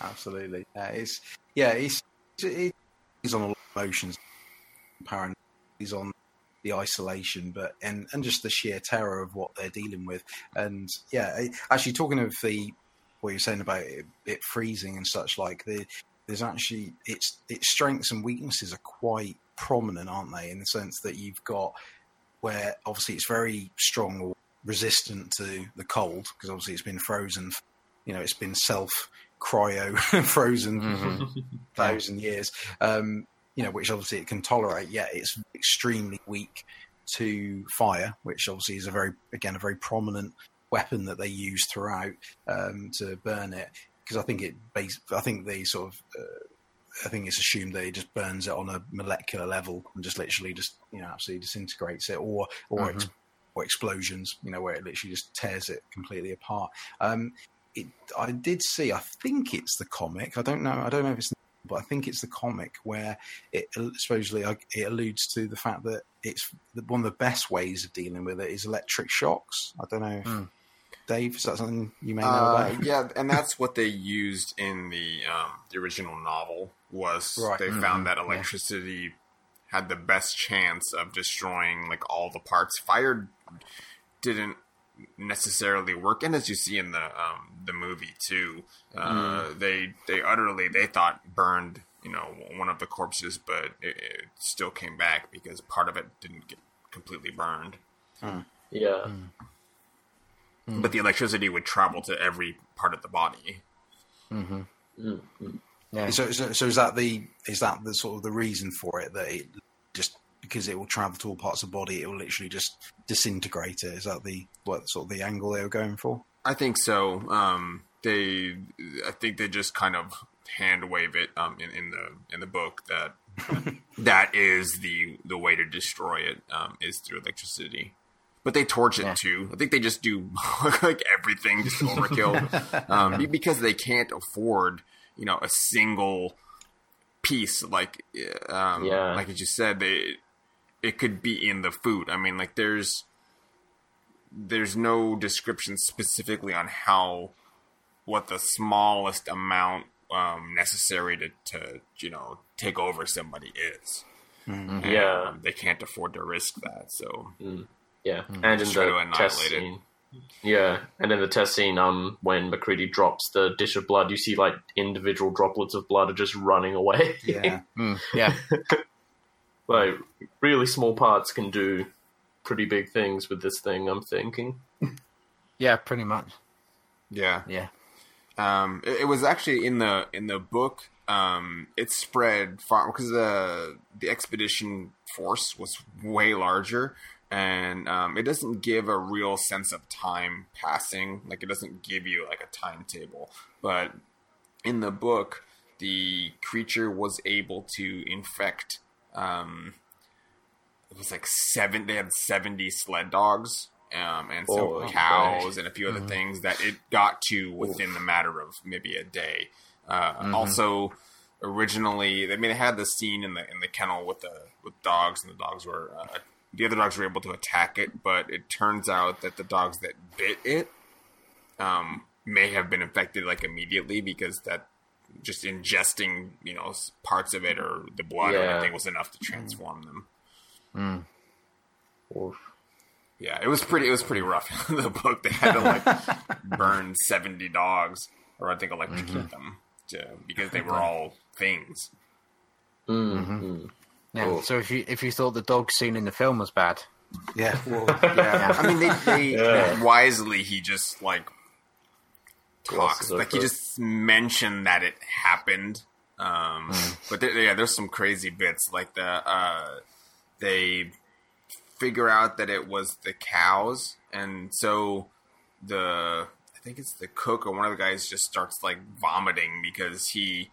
absolutely, uh, it's yeah, it's he's on a lot of emotions, paranoid. He's on the isolation, but and and just the sheer terror of what they're dealing with. And yeah, actually talking of the what you're saying about it, it freezing and such, like the there's actually its its strengths and weaknesses are quite prominent, aren't they? In the sense that you've got where obviously it's very strong or resistant to the cold because obviously it's been frozen. You know, it's been self cryo frozen mm-hmm. thousand years. Um, you know, which obviously it can tolerate. Yet it's extremely weak to fire, which obviously is a very, again, a very prominent weapon that they use throughout um, to burn it. Because I think it, base, I think they sort of, uh, I think it's assumed that it just burns it on a molecular level and just literally just, you know, absolutely disintegrates it, or or, ex- or explosions, you know, where it literally just tears it completely apart. Um, it, I did see, I think it's the comic. I don't know. I don't know if it's but I think it's the comic where it supposedly uh, it alludes to the fact that it's one of the best ways of dealing with it is electric shocks. I don't know, if, Mm. Dave, is that something you may know Uh, about? yeah, and that's what they used in the um, the original novel. Was Right. they found mm-hmm. that electricity had the best chance of destroying like all the parts. Fire didn't necessarily work, and as you see in the um, the movie too, uh, mm-hmm. they they utterly they thought burned you know one of the corpses, but it, it still came back because part of it didn't get completely burned. Mm. Yeah. Mm. But the electricity would travel to every part of the body. Mm-hmm. Yeah. So, so, so is that the is that the sort of the reason for it that it just because it will travel to all parts of the body, it will literally just disintegrate it? Is that the what sort of the angle they were going for? I think so. Um, they, I think they just kind of hand wave it um, in, in the in the book that that is the the way to destroy it um, is through electricity. But they torch it Yeah. too. I think they just do like everything just overkill um, because they can't afford you know a single piece like um, Yeah. like you just said they it could be in the food. I mean like there's there's no description specifically on how what the smallest amount um, necessary to, to you know take over somebody is. And, Yeah. they can't afford to risk that. So Yeah, and in Just try to the annihilate test it. scene, yeah, and in the test scene, um, when MacReady drops the dish of blood, you see like individual droplets of blood are just running away. Yeah, Mm, yeah. like really small parts can do pretty big things with this thing. I'm thinking. Yeah, pretty much. yeah, Yeah. um, it, it was actually in the in the book. Um, it spread far because the the expedition force was way larger, and um, it doesn't give a real sense of time passing. Like it doesn't give you like a timetable, but in the book, the creature was able to infect. Um, it was like seven. They had seventy sled dogs, um, and some Oh, cows, and a few other things that it got to within the matter of maybe a day. Uh, Also, originally, I mean, they had the scene in the in the kennel with the with dogs, and the dogs were uh, the other dogs were able to attack it, but it turns out that the dogs that bit it um, may have been infected like immediately because that just ingesting you know parts of it or the blood or Yeah. anything was enough to transform them. Oof. Yeah, it was pretty. It was pretty rough. in the book they had to like burn seventy dogs, or I think electrocute them, to, because they were all things. Mm, Yeah. Cool. So if you if you thought the dog scene in the film was bad, yeah. Well, Yeah, I mean, they, they Yeah. wisely he just like talks, like he just mentioned that it happened. Um, but there, yeah, there's some crazy bits like the uh, they figure out that it was the cows, and so the I think it's the cook or one of the guys just starts like vomiting because he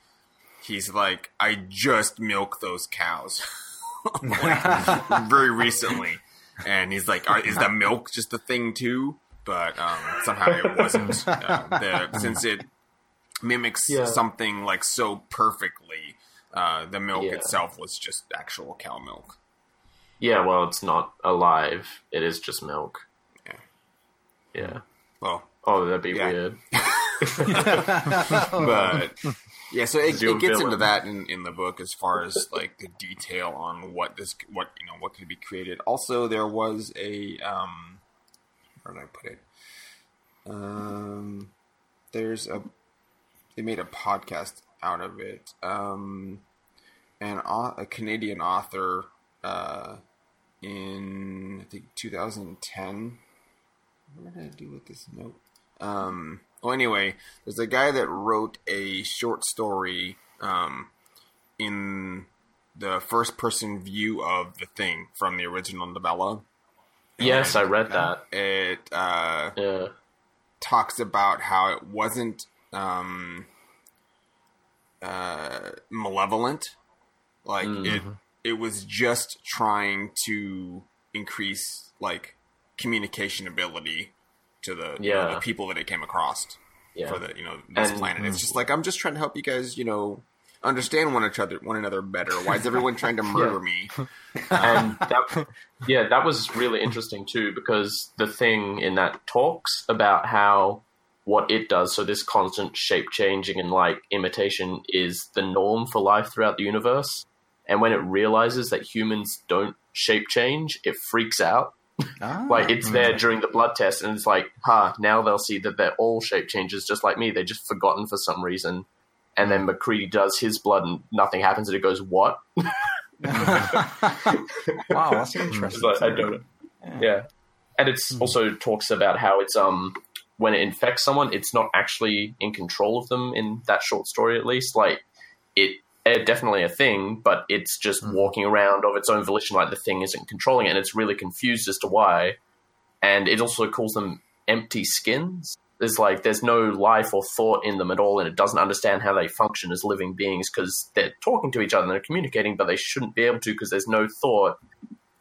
he's like I just milked those cows Like, very recently, and he's like, is the milk just the thing too? But um, somehow it wasn't. Uh, the, since it mimics Yeah. something like so perfectly, uh, the milk Yeah. itself was just actual cow milk. Yeah, well, it's not alive. It is just milk. Yeah. Yeah. Well, Oh, that'd be Yeah. weird. but yeah, so it, it gets into that in, in the book as far as like the detail on what this what you know what could be created. Also, there was a um, where did I put it? Um, there's a they made a podcast out of it. Um, an au- a Canadian author uh, in I think 2010. What did I do with this note? Um, well, anyway, there's a guy that wrote a short story um, in the first person view of the thing from the original novella. Yes, I read that. It uh, Yeah. talks about how it wasn't um, uh, malevolent. Like it, it was just trying to increase like communication ability to the you know, the people that it came across Yeah. for the you know this And- planet. It's just mm-hmm. like I'm just trying to help you guys, you know, understand one another one another better. Why is everyone trying to murder me? and um, that yeah that was really interesting too because the thing in that talks about how what it does so this constant shape changing and like imitation is the norm for life throughout the universe and when it realizes that humans don't shape change it freaks out Ah, like it's there during the blood test and it's like ha now they'll see that they're all shape changes just like me they're just forgotten for some reason and then MacReady does his blood and nothing happens and it goes what wow, that's interesting. like, I don't know. Yeah. And it's also talks about how it's um when it infects someone, it's not actually in control of them in that short story at least. Like it definitely a thing, but it's just hmm. walking around of its own volition, like the thing isn't controlling it, and it's really confused as to why. And it also calls them empty skins. There's like there's no life or thought in them at all, and it doesn't understand how they function as living beings because they're talking to each other and they're communicating, but they shouldn't be able to because there's no thought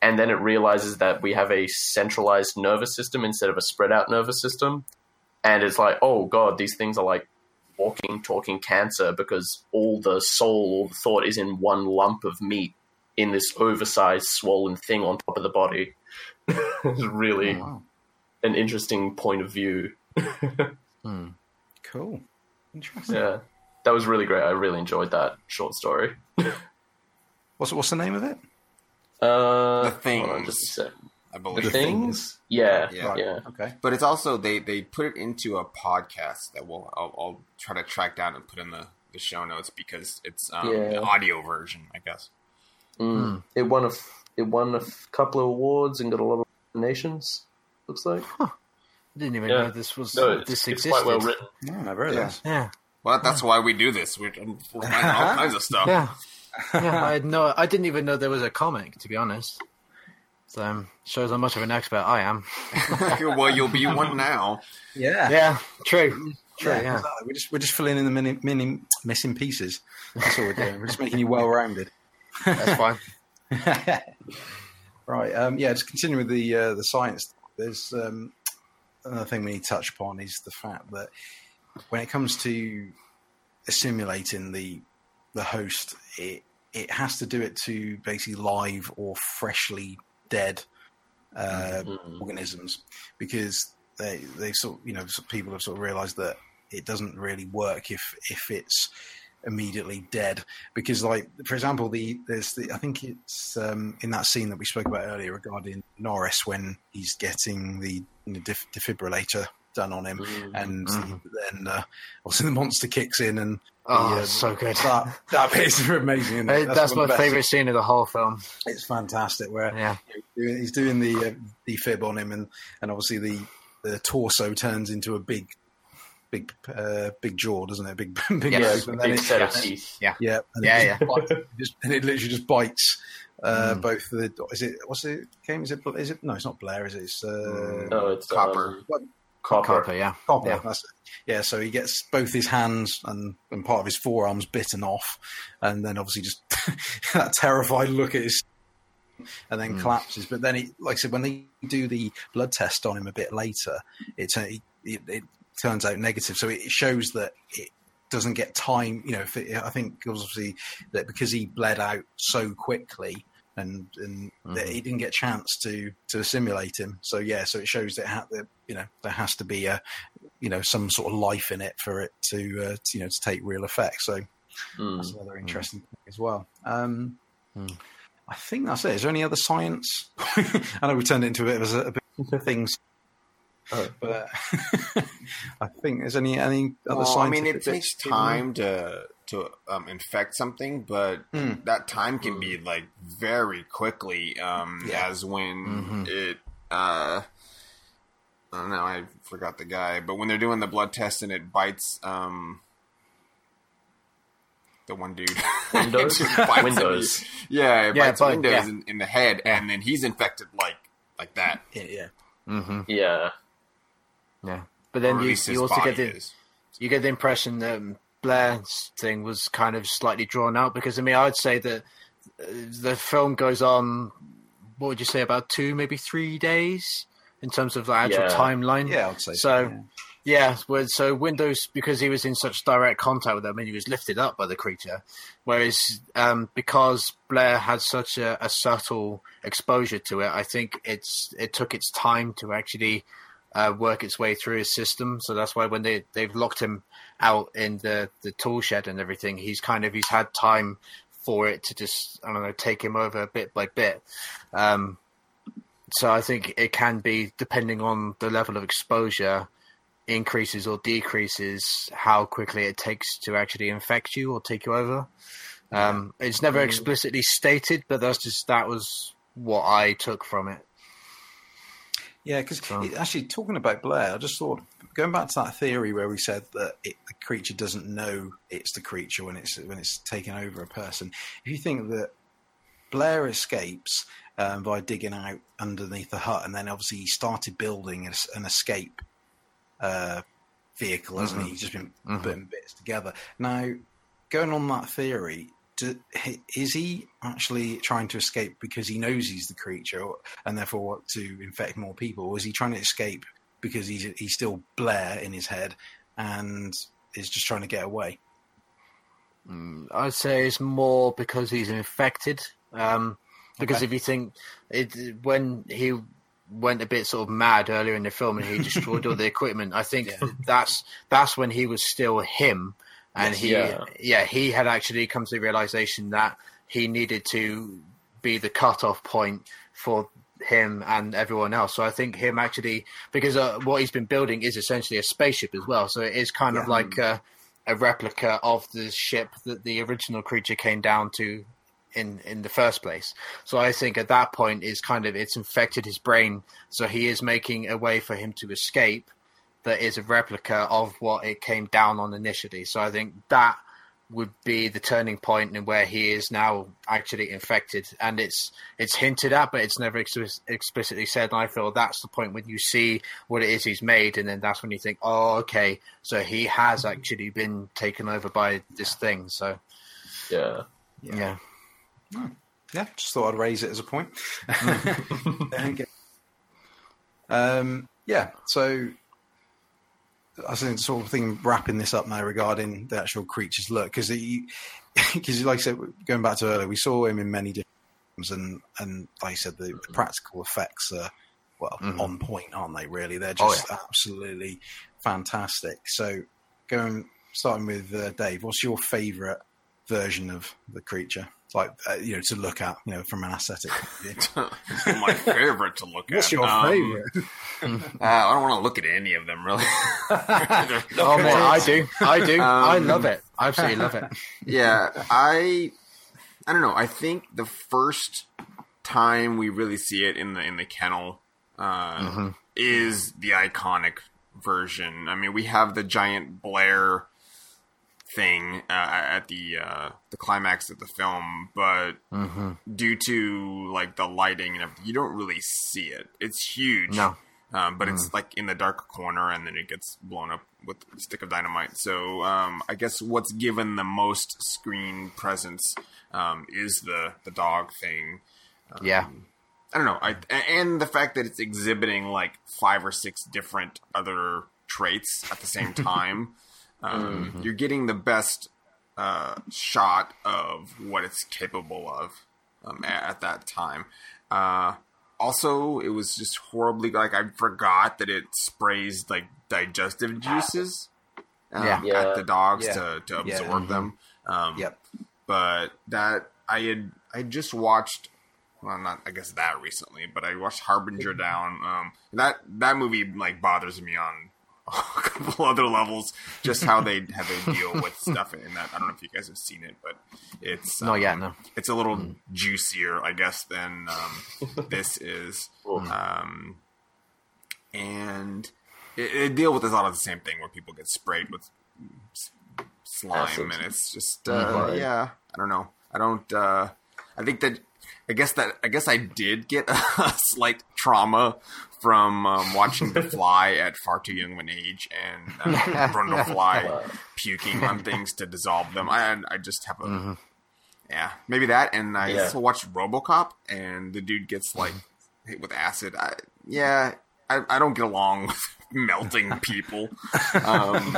and then it realizes that we have a centralized nervous system instead of a spread out nervous system and it's like oh god these things are like walking talking cancer because all the soul all the thought is in one lump of meat in this oversized swollen thing on top of the body it's really Oh, wow. an interesting point of view Cool. Interesting. yeah that was really great i really enjoyed that short story What's what's the name of it? uh The hold on Things. just a sec. I the believe. things yeah Yeah. yeah Okay. But it's also they they put it into a podcast that we'll I'll, I'll try to track down and put in the, the show notes because it's um, Yeah. the audio version, I guess. Mm. It won a f- it won a f- couple of awards and got a lot of nominations. Looks like I didn't even Yeah. know this was no, it's, this it's existed. quite well written. No, never heard Yeah. this. Yeah, Well, that's why we do this. We're, we're finding all kinds of stuff. yeah, yeah. I had no. I didn't even know there was a comic. To be honest, so um, shows how much of an expert I am. well, you'll be one now. Yeah. Yeah, true. True. Yeah, Yeah. exactly. We're just we're just filling in the mini, mini missing pieces. That's all we're doing. We're just making you well rounded. That's fine. right. Um, yeah. Just continuing with the uh, the science. There's um, another thing we need to touch upon is the fact that when it comes to assimilating the the host, it it has to do it to basically live or freshly dead uh, Mhm. organisms because they they sort you know people have sort of realised that it doesn't really work if if it's immediately dead because like for example the there's the I think it's um, in that scene that we spoke about earlier regarding Norris when he's getting the def- defibrillator done on him Mhm. and Mhm. then uh, also the monster kicks in and Oh, the, uh, it's so good. that that bit is amazing isn't it? Hey, That's, my of the favorite scene of the whole film. it's fantastic where Yeah. he's doing the uh, the fib on him, and and obviously the the torso turns into a big, big, uh, big jaw, doesn't it? Big, big Yes. Yeah, nose, and then big it, set of teeth. yeah, and Yeah, it yeah. just bites- just, and it literally just bites. Uh, Mm. Both the is it what's it game is it is it no it's not Blair is it it's uh, No, it's Copper. Um, copper. Copper, yeah. Copper, Yeah. that's it. Yeah, so he gets both his hands and, and part of his forearms bitten off, and then obviously just that terrified look at his, and then Mm. collapses. But then, he, like I said, when they do the blood test on him a bit later, it it, it, turns out negative. So it shows that it doesn't get time. You know, if it, I think obviously that because he bled out so quickly. And and that he didn't get a chance to to assimilate him. So yeah, so it shows that, ha- that you know there has to be a you know some sort of life in it for it to, uh, to you know to take real effect. So Mm. that's another interesting thing as well. Um, Mm. I think that's it. Is there any other science? I know we turned it into a bit of a, a bit of things, Oh. but I think there's any any other Well, I mean, it takes time to to um, infect something, but Mm. that time can be like very quickly. Um, Yeah. As when Mhm. it, uh, I don't know, I forgot the guy, but when they're doing the blood test and it bites, um, the one dude. Windows? Just bites him. Windows. Yeah, it Yeah, bites but- Windows yeah. in, in the head, and then he's infected like like that. Yeah, yeah. Mm-hmm. Yeah. Yeah, but then you, you also get the is. you get the impression that Blair's thing was kind of slightly drawn out because I mean I'd say that uh, the film goes on. What would you say about two, maybe three days in terms of the actual Yeah. timeline? Yeah, I'd say So- yeah. Yeah, so Windows because he was in such direct contact with them, and he was lifted up by the creature. Whereas um, because Blair had such a, a subtle exposure to it, I think it's it took its time to actually uh, work its way through his system. So that's why when they they've locked him out in the the tool shed and everything, he's kind of he's had time for it to just I don't know take him over bit by bit. Um, so I think it can be depending on the level of exposure increases or decreases how quickly it takes to actually infect you or take you over. Um, it's never explicitly stated, but that's just that was what I took from it. Yeah, because So- actually, talking about Blair, I just thought going back to that theory where we said that it, the creature doesn't know it's the creature when it's when it's taken over a person. If you think that Blair escapes um, by digging out underneath the hut, and then obviously he started building a, an escape uh, vehicle, hasn't he? He's just been Mhm. putting bits together. Now, going on that theory. Do, is he actually trying to escape because he knows he's the creature, and therefore want to infect more people? Or is he trying to escape because he's he's still Blair in his head and is just trying to get away? I'd say it's more because he's infected. Um, because Okay. if you think it, when he went a bit sort of mad earlier in the film and he destroyed all the equipment, I think Yeah. that's that's when he was still him, and he Yeah. yeah he had actually come to the realization that he needed to be the cutoff point for him and everyone else. So I think him actually because uh, what he's been building is essentially a spaceship as well. So it is kind of like a, a replica of the ship that the original creature came down to in in the first place. So I think at that point is kind of it's infected his brain. So he is making a way for him to escape that is a replica of what it came down on initially. So I think that would be the turning point in where he is now actually infected, and it's it's hinted at, but it's never ex- explicitly said. And I feel that's the point when you see what it is he's made, and then that's when you think, oh, okay, so he has actually been taken over by this thing. So Yeah. yeah, Yeah, just thought I'd raise it as a point. Um, yeah, so I think sort of thing wrapping this up now regarding the actual creature's look because because like I said, going back to earlier, we saw him in many different films, and and like I said, the, the practical effects are well Mhm. on point, aren't they? Really, they're Oh, just absolutely fantastic. So going starting with uh, Dave, what's your favourite version of the creature? Like uh, you know, to look at, you know, from an aesthetic. point of view. my favorite to look at. What's your Um, favorite? Uh, I don't want to look at any of them really. oh man, I do, I do, I Um, love it, I absolutely love it. yeah, I I don't know. I think the first time we really see it in the in the kennel uh, Mm-hmm. is the iconic version. I mean, we have the giant Blair thing uh, at the uh, the climax of the film, but Mm-hmm. due to like the lighting and everything, you don't really see it. It's huge. No, Um, but it's like in the dark corner, and then it gets blown up with a stick of dynamite. So um, I guess what's given the most screen presence um, is the the dog thing. yeah, I don't know. I and the fact that it's exhibiting like five or six different other traits at the same time. Um, You're getting the best uh, shot of what it's capable of um, at, at that time. Uh, also, it was just horribly like I forgot that it sprays like digestive juices um, Yeah. Yeah. at the dogs Yeah. to, to Yeah. absorb them. Um, Yep. but that I had I just watched well not I guess that recently, but I watched Harbinger Down. Um that that movie like bothers me on a couple other levels, just how they how they deal with stuff in that. I don't know if you guys have seen it, but it's not um, yet, no. It's a little juicier, I guess, than um, this is. Um, and it, it deal with a lot of the same thing where people get sprayed with slime, Acid. and it's just uh, Right. yeah. I don't know. I don't. Uh, I think that. I guess that. I guess I did get a slight trauma from um, watching The Fly at far too young of an age, and uh, Brundlefly puking on things to dissolve them. I I just have a. Yeah, maybe that, and I Yeah. also watched RoboCop, and the dude gets like hit with acid. I, yeah, I, I don't get along with melting people. Um,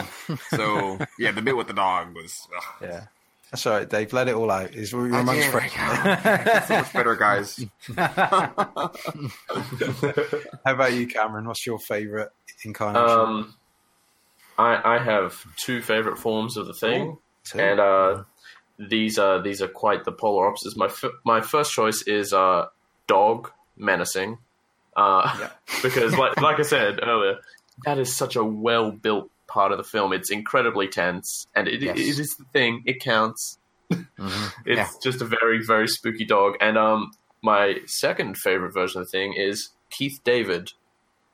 so yeah, the bit with the dog was ugh, Yeah. That's all right, Dave. Let it all out. It's your lunch did. break. so much better, guys. How about you, Cameron? What's your favourite incarnation? Um, I I have two favorite forms of the thing, Two. and uh, these are these are quite the polar opposites. My f- my first choice is uh, dog menacing, uh, Yeah. because like like I said earlier, that is such a well built part of the film. It's incredibly tense, and it, Yes. it is the thing. It counts. Mhm. It's Yeah. just a very very spooky dog. And um, my second favorite version of the thing is Keith David,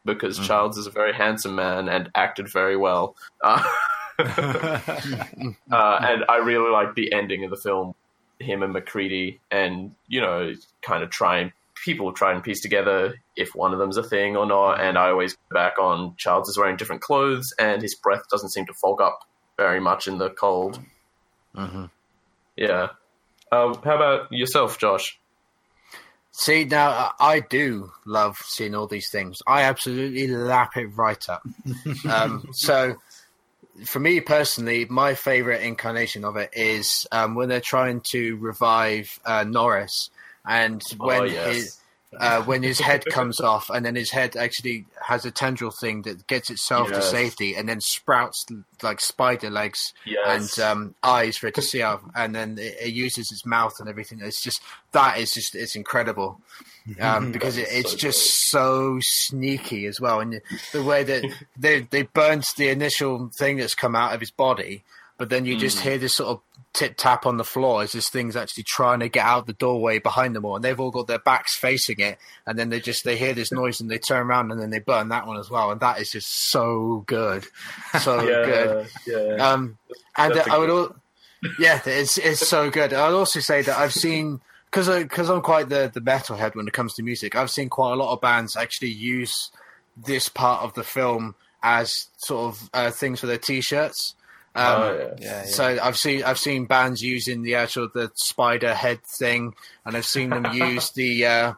because Mm. Childs is a very handsome man and acted very well. Uh, uh, and I really like the ending of the film, him and MacReady, and you know, kind of trying people try and piece together if one of them's a thing or not. And I always go back on Childs is wearing different clothes, and his breath doesn't seem to fog up very much in the cold. Mhm. Yeah. Uh, how about yourself, Josh? See, now uh, I do love seeing all these things. I absolutely lap it right up. um, so, for me personally, my favorite incarnation of it is um, when they're trying to revive uh, Norris, and when oh, yes. his, uh, when his head comes off, and then his head actually has a tendril thing that gets itself to safety, and then sprouts like spider legs Yes. and um, eyes for it to see out, and then it, it uses its mouth and everything. It's just that is just it's incredible um, because it, it's so just so sneaky as well, and the way that they they burnt the initial thing that's come out of his body, but then you just Mm. hear this sort of tip tap on the floor as this thing's actually trying to get out the doorway behind them all, and they've all got their backs facing it, and then they just they hear this noise and they turn around and then they burn that one as well, and that is just so good, so yeah, good. yeah. Um, and uh, I would, good- al- yeah, it's it's so good. I'd also say that I've seen because because I'm quite the the metalhead when it comes to music. I've seen quite a lot of bands actually use this part of the film as sort of uh, things for their t-shirts. Um, oh, yeah. yeah, yeah. so I've seen I've seen bands using the actual the spider head thing, and I've seen them use the uh,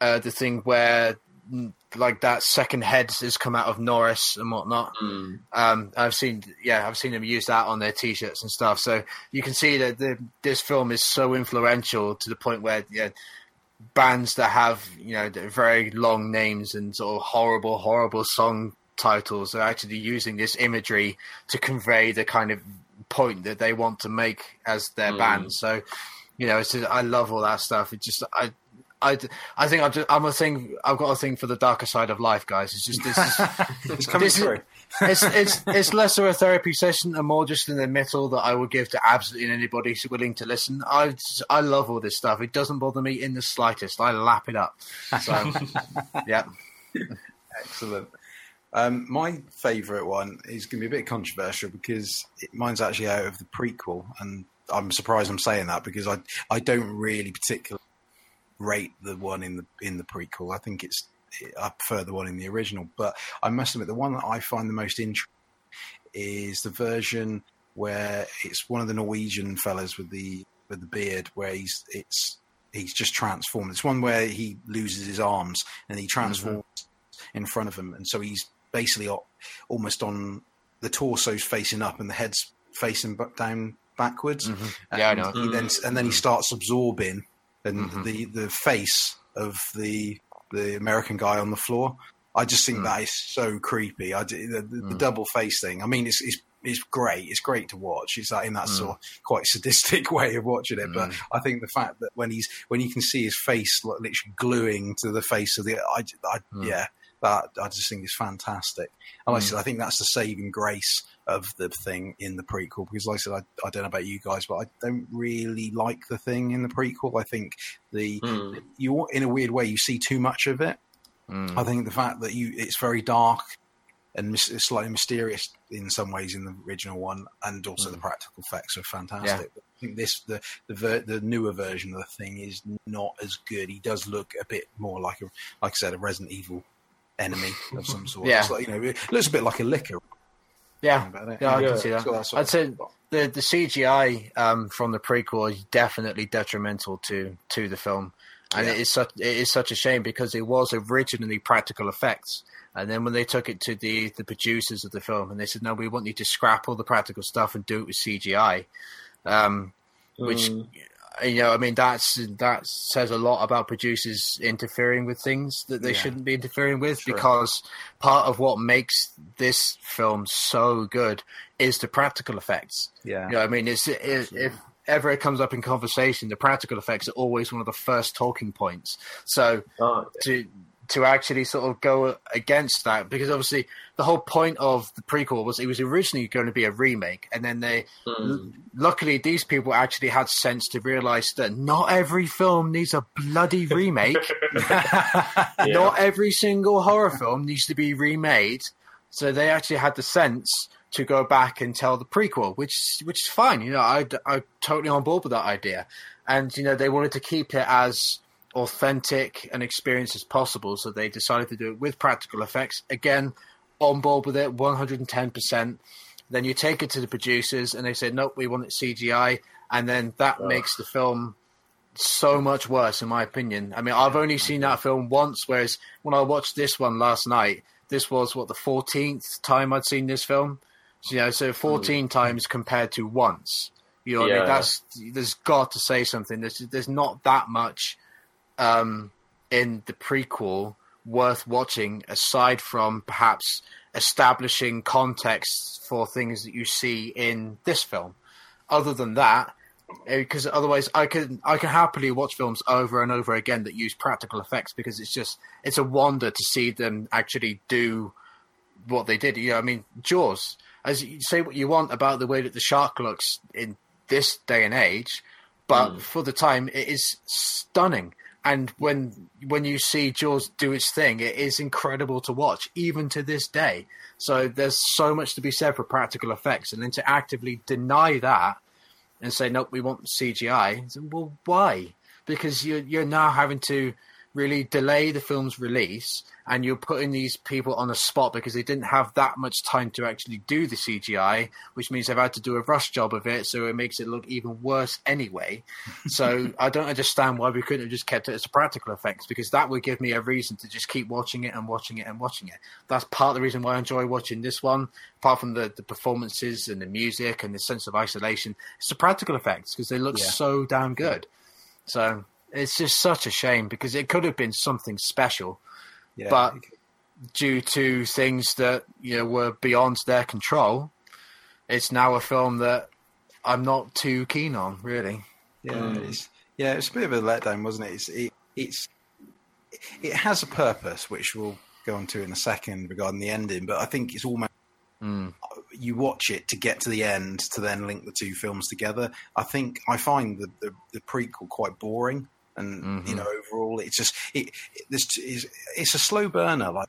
uh, the thing where mm, like that second head has come out of Norris and whatnot. Mm. Um, I've seen, yeah, I've seen them use that on their T-shirts and stuff. So you can see that the, this film is so influential to the point where yeah, bands that have you know very long names and sort of horrible, horrible song titles are actually using this imagery to convey the kind of point that they want to make as their Mm. band. So you know, it's just, I love all that stuff. It just I. I, I think I'm, just, I'm a thing. I've got a thing for the darker side of life, guys. It's just this is it's coming this is- through. it's it's it's less of a therapy session and more just an admittal that I would give to absolutely anybody who's willing to listen. I I love all this stuff. It doesn't bother me in the slightest. I lap it up. So yeah, Excellent. Um, my favourite one is going to be a bit controversial because it, mine's actually out of the prequel, and I'm surprised I'm saying that because I I don't really particularly rate the one in the in the prequel. I think it's I prefer the one in the original, but I must admit the one that I find the most interesting is the version where it's one of the Norwegian fellas with the with the beard, where he's it's he's just transformed. It's one where he loses his arms and he transforms in front of him, and so he's basically almost on the torso's facing up and the head's facing bu- down backwards. Mm-hmm. Yeah, I And know. He then and then he starts absorbing, and Mhm. the the face of the the American guy on the floor. I just think Mm. that is so creepy. I d- the, the, the Mm. double face thing. I mean, it's it's it's great. It's great to watch. It's like in that Mm. sort of quite sadistic way of watching it. But Mm. I think the fact that when he's when you can see his face like, literally gluing to the face of the, I, I Mm. yeah, that I just think is fantastic. And like I Mm. said, I think that's the saving grace of the thing in the prequel because, like I said, I, I don't know about you guys, but I don't really like the thing in the prequel. I think the Mm. you in a weird way you see too much of it. Mm. I think the fact that you it's very dark and mis- slightly mysterious in some ways in the original one, and also the practical effects are fantastic. I think this the the, ver- the newer version of the thing is not as good. He does look a bit more like a like I said a Resident Evil enemy of some sort. Yeah. It's like, you know, it looks a bit like a Licker. Yeah, About yeah, I Yeah. can see that. It's that I'd say the the CGI um, from the prequel is definitely detrimental to to the film, and Yeah. it is such it is such a shame because it was originally practical effects, and then when they took it to the the producers of the film and they said no, we want you to scrap all the practical stuff and do it with CGI, um, which Mm. You know, I mean, that's that says a lot about producers interfering with things that they Yeah. shouldn't be interfering with Sure. because part of what makes this film so good is the practical effects. yeah. You know, I mean, it's it, if ever it comes up in conversation, the practical effects are always one of the first talking points. So Oh, to to actually sort of go against that because obviously the whole point of the prequel was it was originally going to be a remake and then they mm. luckily these people actually had sense to realize that not every film needs a bloody remake. Not every single horror film needs to be remade. So they actually had the sense to go back and tell the prequel which which is fine you know i i'm totally on board with that idea. And you know they wanted to keep it as authentic an experience as possible. So they decided to do it with practical effects. Again on board with it 110% then you take it to the producers and they say nope we want it cgi and then that Ugh. makes the film so much worse in my opinion. I mean i've only seen that film once whereas when i watched this one last night this was what the 14th time i'd seen this film? So, you know so 14 hmm. times compared to once. You know what i Yeah. mean that's there's got to say something. There's there's not that much um in the prequel worth watching aside from perhaps establishing context for things that you see in this film other than that because otherwise I can I can happily watch films over and over again that use practical effects because it's just it's a wonder to see them actually do what they did. You know, I mean, Jaws. As you say what you want about the way that the shark looks in this day and age, but for the time it is stunning. And when when you see Jaws do its thing, it is incredible to watch, even to this day. So there's so much to be said for practical effects, and then to actively deny that and say nope, we want CGI. Well, why? Because you're you're now having to really delay the film's release, and you're putting these people on the spot because they didn't have that much time to actually do the CGI, which means they've had to do a rush job of it, so it makes it look even worse anyway. so I don't understand why we couldn't have just kept it as practical effects because that would give me a reason to just keep watching it and watching it and watching it. That's part of the reason why I enjoy watching this one. Apart from the, the performances and the music and the sense of isolation, it's the practical effects because they look Yeah. so damn good. So it's just such a shame because it could have been something special Yeah. but due to things that you know were beyond their control, it's now a film that I'm not too keen on. Really, Yeah, Mm. it's yeah, it's a bit of a letdown, wasn't it? It's it, it's it has a purpose, which we'll go on to in a second regarding the ending. But I think it's almost Mm. you watch it to get to the end to then link the two films together. I think I find the the, the prequel quite boring, and you Mhm. know overall it's just it, it this is it's a slow burner like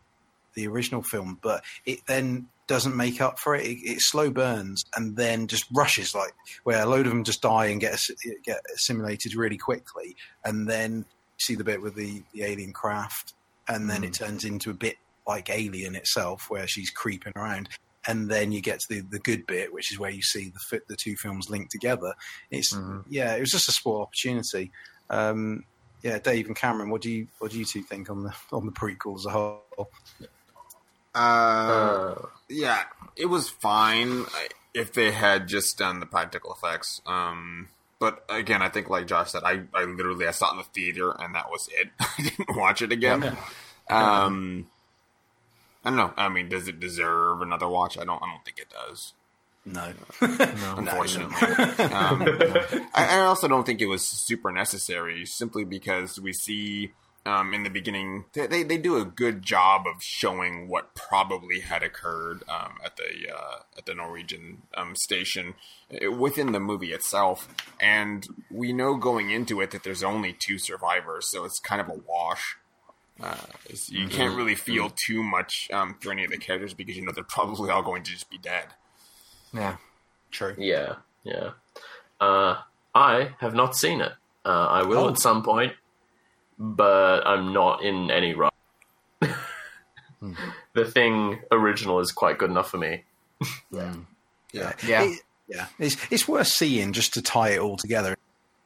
the original film, but it then doesn't make up for it. It, it slow burns and then just rushes like where a load of them just die and get get assimilated really quickly, and then see the bit with the, the alien craft, and then it turns into a bit like Alien itself, where she's creeping around, and then you get to the, the good bit, which is where you see the the two films linked together. It's Mhm. yeah, it was just a sport opportunity. Um, yeah, Dave and Cameron, what do you what do you two think on the on the prequel as a whole? Uh, Uh, yeah, it was fine if they had just done the practical effects. Um, but again, I think like Josh said, I, I literally I saw it in the theater and that was it. I didn't watch it again. Um, I don't know. I mean, does it deserve another watch? I don't. I don't think it does. No, Unfortunately, um, I, I also don't think it was super necessary. Simply because we see um, in the beginning they, they they do a good job of showing what probably had occurred um, at the uh, at the Norwegian um, station uh, within the movie itself, and we know going into it that there's only two survivors, so it's kind of a wash. Uh, you can't really feel too much um, for any of the characters because you know they're probably all going to just be dead. Yeah. True. Yeah, yeah. Uh, I have not seen it. Uh, I will Oh. at some point, but I'm not in any rush. the thing original is quite good enough for me. Yeah. Yeah. It- yeah. It's it's worth seeing just to tie it all together.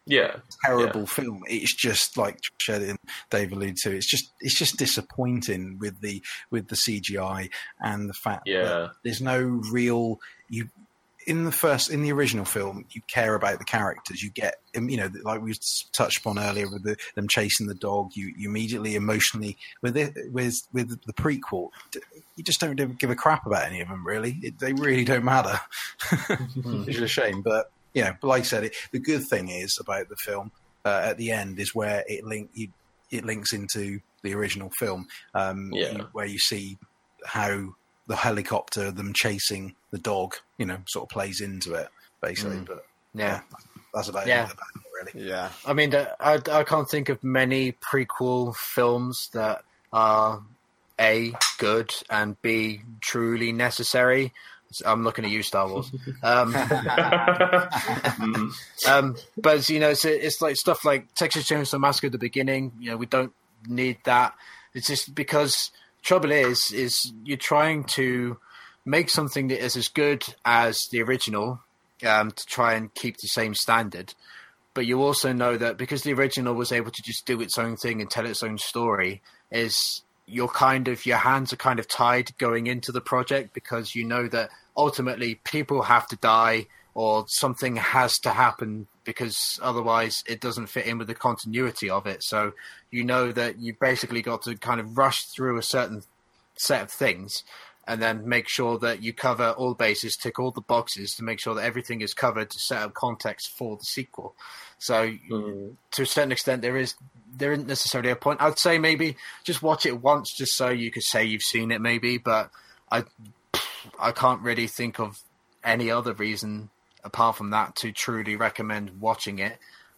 Yeah, Terrible film. It's just like Shed and Dave alluded to. It's just it's just disappointing with the with the CGI and the fact Yeah. that there's no real you in the first in the original film you care about the characters. You get um, you know like we touched upon earlier with the, them chasing the dog you, you immediately emotionally with it with with the prequel you just don't give a crap about any of them really. It, they really don't matter. Which is a shame but you know like I said it, the good thing is about the film uh, at the end is where it link you, it links into the original film um, Yeah. where you see how the helicopter, them chasing the dog, you know, sort of plays into it basically. Mm. But Yeah. that's about Yeah. it. About really. Yeah, I mean, I, I can't think of many prequel films that are A, good, and B, truly necessary. I'm looking at you, Star Wars. Um, Mm, um, but you know, it's, it's like stuff like Texas Chainsaw Massacre at the beginning. You know, we don't need that. It's just because trouble is, is you're trying to make something that is as good as the original um, to try and keep the same standard. But you also know that because the original was able to just do its own thing and tell its own story, is you're kind of your hands are kind of tied going into the project because you know that ultimately people have to die or something has to happen because otherwise it doesn't fit in with the continuity of it. So you know that you basically got to kind of rush through a certain set of things and then make sure that you cover all bases, tick all the boxes to make sure that everything is covered to set up context for the sequel. So mm. to a certain extent, there is there isn't necessarily a point. I'd say maybe just watch it once, just so you could say you've seen it, maybe. But I I can't really think of any other reason apart from that to truly recommend watching it.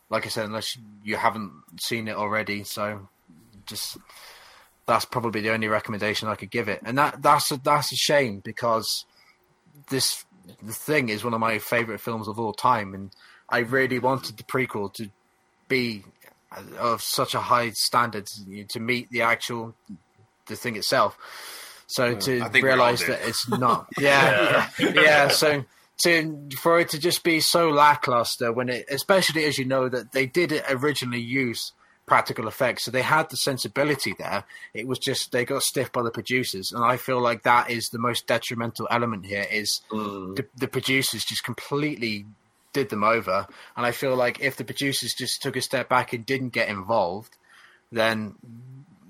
Like I said, unless you haven't seen it already, so just that's probably the only recommendation I could give it. And that that's a, that's a shame because this the thing is one of my favorite films of all time, and I really wanted the prequel to be of such a high standard to meet the actual the thing itself. So to think we all realize that it's not, yeah, yeah, yeah. So to for it to just be so lackluster when it, especially as you know that they did originally use practical effects, so they had the sensibility there. It was just they got stiff by the producers, and I feel like that is the most detrimental element here. Is Mm. the, the producers just completely did them over. And I feel like if the producers just took a step back and didn't get involved, then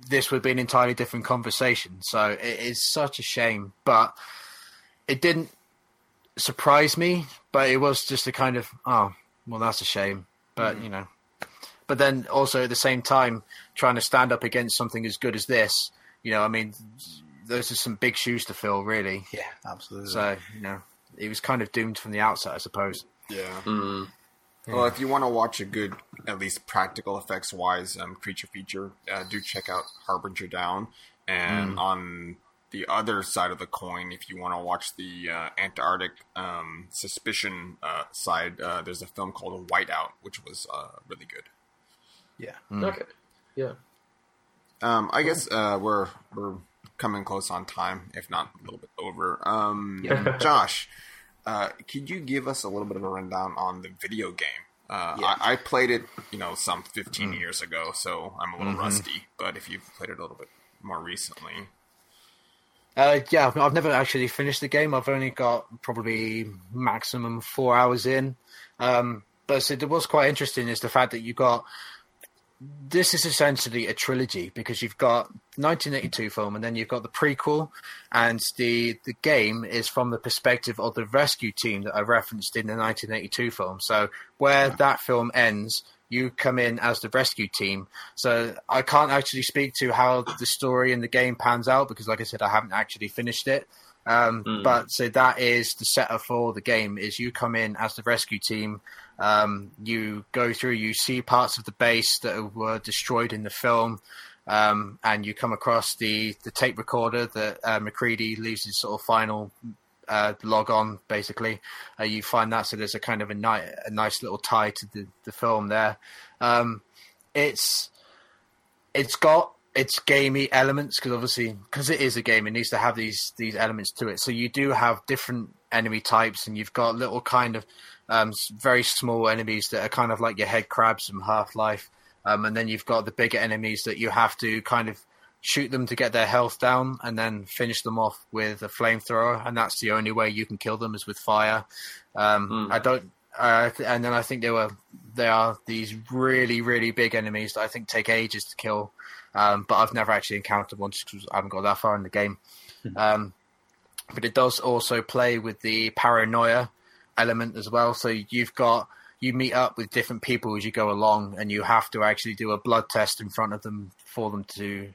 this would be an entirely different conversation. So it is such a shame, but it didn't surprise me. But it was just a kind of oh, well, that's a shame. But you know, but then also at the same time, trying to stand up against something as good as this, you know, I mean, those are some big shoes to fill, really. Yeah, absolutely. So you know, it was kind of doomed from the outset, I suppose. yeah. Mm. Well, if you want to watch a good, at least practical effects wise, um, creature feature, uh, do check out Harbinger Down. And on the other side of the coin, if you want to watch the uh, Antarctic um, Suspicion uh, side, uh, there's a film called Whiteout, which was uh, really good. yeah. Okay. Yeah. Um, I guess uh, we're we're coming close on time, if not a little bit over. Um, Josh, uh, could you give us a little bit of a rundown on the video game? Uh, Yeah. I, I played it, you know, some 15 years ago, so I'm a little rusty. But if you've played it a little bit more recently, Uh, yeah, I've- never actually finished the game. I've only got probably maximum four hours in. Um, but so it was quite interesting is the fact that you got this is essentially a trilogy because you've got 1982 film and then you've got the prequel and the the game is from the perspective of the rescue team that I referenced in the 1982 film. So where that film ends, you come in as the rescue team. So I can't actually speak to how the story in the game pans out because, like I said, I haven't actually finished it. Um, Mm. But so that is the setup for the game: is you come in as the rescue team. Um, you go through, you see parts of the base that were destroyed in the film. um, and you come across the the tape recorder that uh, MacReady leaves his sort of final uh, log on. Basically, uh, you find that so there's a kind of a, ni- a nice little tie to the, the film there. Um, it's it's got its gamey elements because obviously because it is a game, it needs to have these these elements to it. So you do have different enemy types, and you've got little kind of um, very small enemies that are kind of like your head crabs from Half Life, um, and then you've got the bigger enemies that you have to kind of shoot them to get their health down, and then finish them off with a flamethrower, and that's the only way you can kill them is with fire. Um, mm. I don't. Uh, and then I think there were there are these really really big enemies that I think take ages to kill, um, but I've never actually encountered one just because I haven't got that far in the game. Mm-hmm. Um, but it does also play with the paranoia element as well. So you've got you meet up with different people as you go along, and you have to actually do a blood test in front of them for them to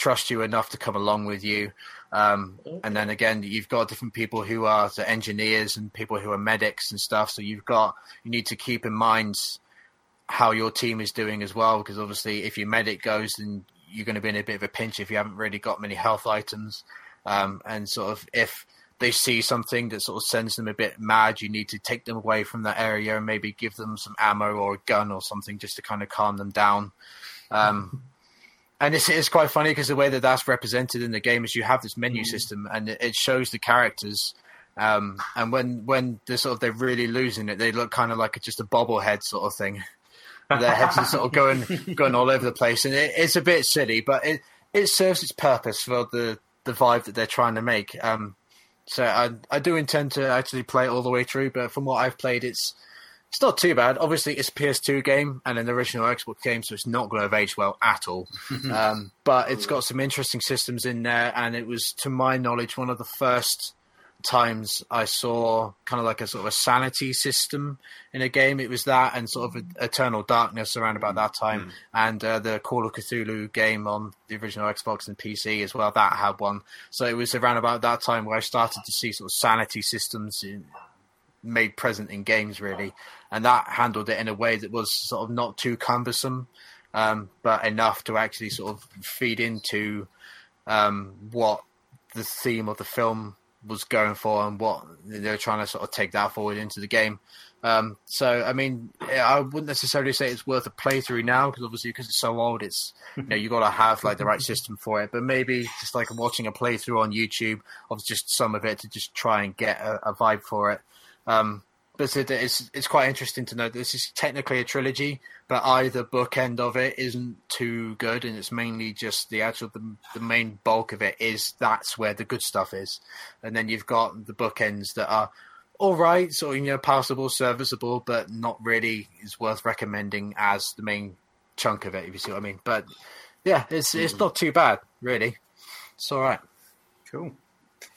trust you enough to come along with you. Um, and then again, you've got different people who are the engineers and people who are medics and stuff. So you've got you need to keep in mind how your team is doing as well, because obviously, if your medic goes, then you're going to be in a bit of a pinch if you haven't really got many health items. Um, and sort of if they see something that sort of sends them a bit mad, you need to take them away from that area and maybe give them some ammo or a gun or something just to kind of calm them down. Um, and it's, it's quite funny because the way that that's represented in the game is you have this menu mm. system and it, shows the characters. Um, and when when they're sort of they're really losing it, they look kind of like just a bobblehead sort of thing. Their heads are sort of going going all over the place, and it, it's a bit silly, but it it serves its purpose for the the vibe that they're trying to make. Um, so I I do intend to actually play it all the way through, but from what I've played, it's it's not too bad. Obviously, it's a PS2 game and an original Xbox game, so it's not going to have aged well at all. um, but it's got some interesting systems in there, and it was, to my knowledge, one of the first times I saw kind of like a sort of a sanity system in a game. It was that and sort of Eternal Darkness around about that time, mm. and uh, the Call of Cthulhu game on the original Xbox and PC as well. That had one, so it was around about that time where I started to see sort of sanity systems in, made present in games, really, and that handled it in a way that was sort of not too cumbersome, um, but enough to actually sort of feed into um, what the theme of the film was going for and what they were trying to sort of take that forward into the game. Um, so, I mean, I wouldn't necessarily say it's worth a playthrough now because obviously because it's so old, it's you know you got to have like the right system for it. But maybe just like watching a playthrough on YouTube of just some of it to just try and get a, a vibe for it. Um, but it's it's quite interesting to know this is technically a trilogy, but either book end of it isn't too good, and it's mainly just the actual the, the main bulk of it is that's where the good stuff is, and then you've got the bookends that are all right, sort of you know passable, serviceable, but not really is worth recommending as the main chunk of it. If you see what I mean, but yeah, it's it's not too bad really. It's all right. Cool.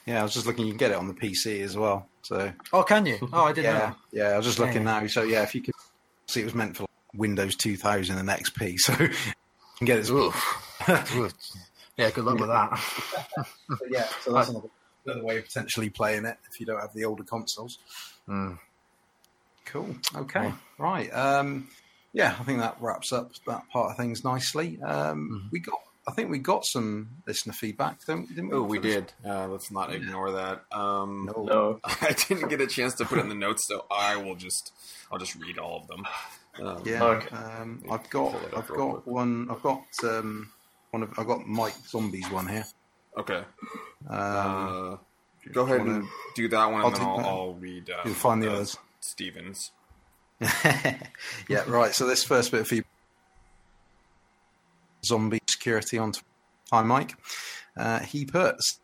Yeah, I was just looking. You can get it on the PC as well. So. Oh, can you? Oh, I didn't yeah, know. Yeah, I was just looking yeah. now. So yeah, if you could see, it was meant for like Windows 2000 and XP, so you can get it. yeah, good luck with that. yeah, so that's another, another, way of potentially playing it if you don't have the older consoles. Mm. Cool. Okay. Yeah. Right. Um, yeah, I think that wraps up that part of things nicely. Um, mm-hmm. We got I think we got some listener feedback, didn't we? Oh, we did. Uh, let's not ignore that. Um, no. no. I didn't get a chance to put in the notes, so I will just I'll just read all of them. Um, yeah, okay. um, I've got I've got one. I've got um, one of I've got Mike Zombie's one here. Okay. Um, uh, go ahead wanna, and do that one, and then I'll, I'll, read. You'll find the uh, others. Stevens. yeah, right. So this first bit of feedback zombie security on. Hi, Mike. Uh, he puts,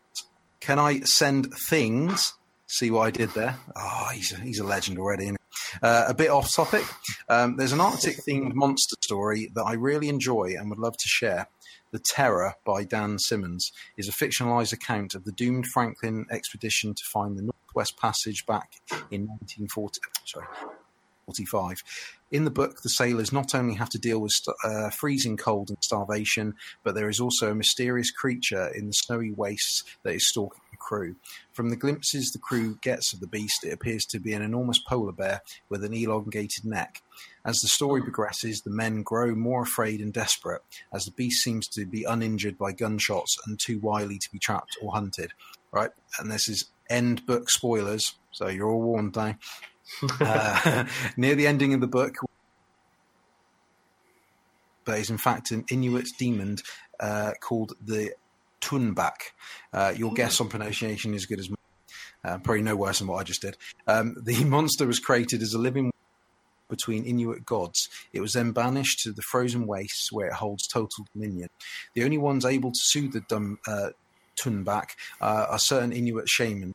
"Can I send things?" See what I did there? Oh, he's a, he's a legend already. Uh, a bit off topic. Um, there's an Arctic themed monster story that I really enjoy and would love to share. The Terror by Dan Simmons is a fictionalized account of the doomed Franklin expedition to find the Northwest Passage back in 1940. Sorry, 45. In the book, the sailors not only have to deal with st- uh, freezing cold and starvation, but there is also a mysterious creature in the snowy wastes that is stalking the crew. From the glimpses the crew gets of the beast, it appears to be an enormous polar bear with an elongated neck. As the story progresses, the men grow more afraid and desperate, as the beast seems to be uninjured by gunshots and too wily to be trapped or hunted. Right, and this is end book spoilers, so you're all warned now. uh, near the ending of the book, but is in fact an Inuit demon uh, called the Tuunbaq. Uh, your guess on pronunciation is good as mine. Uh, probably no worse than what I just did. Um, the monster was created as a living between Inuit gods. It was then banished to the frozen wastes where it holds total dominion. The only ones able to soothe the dum, uh, Tuunbaq uh, are certain Inuit shamans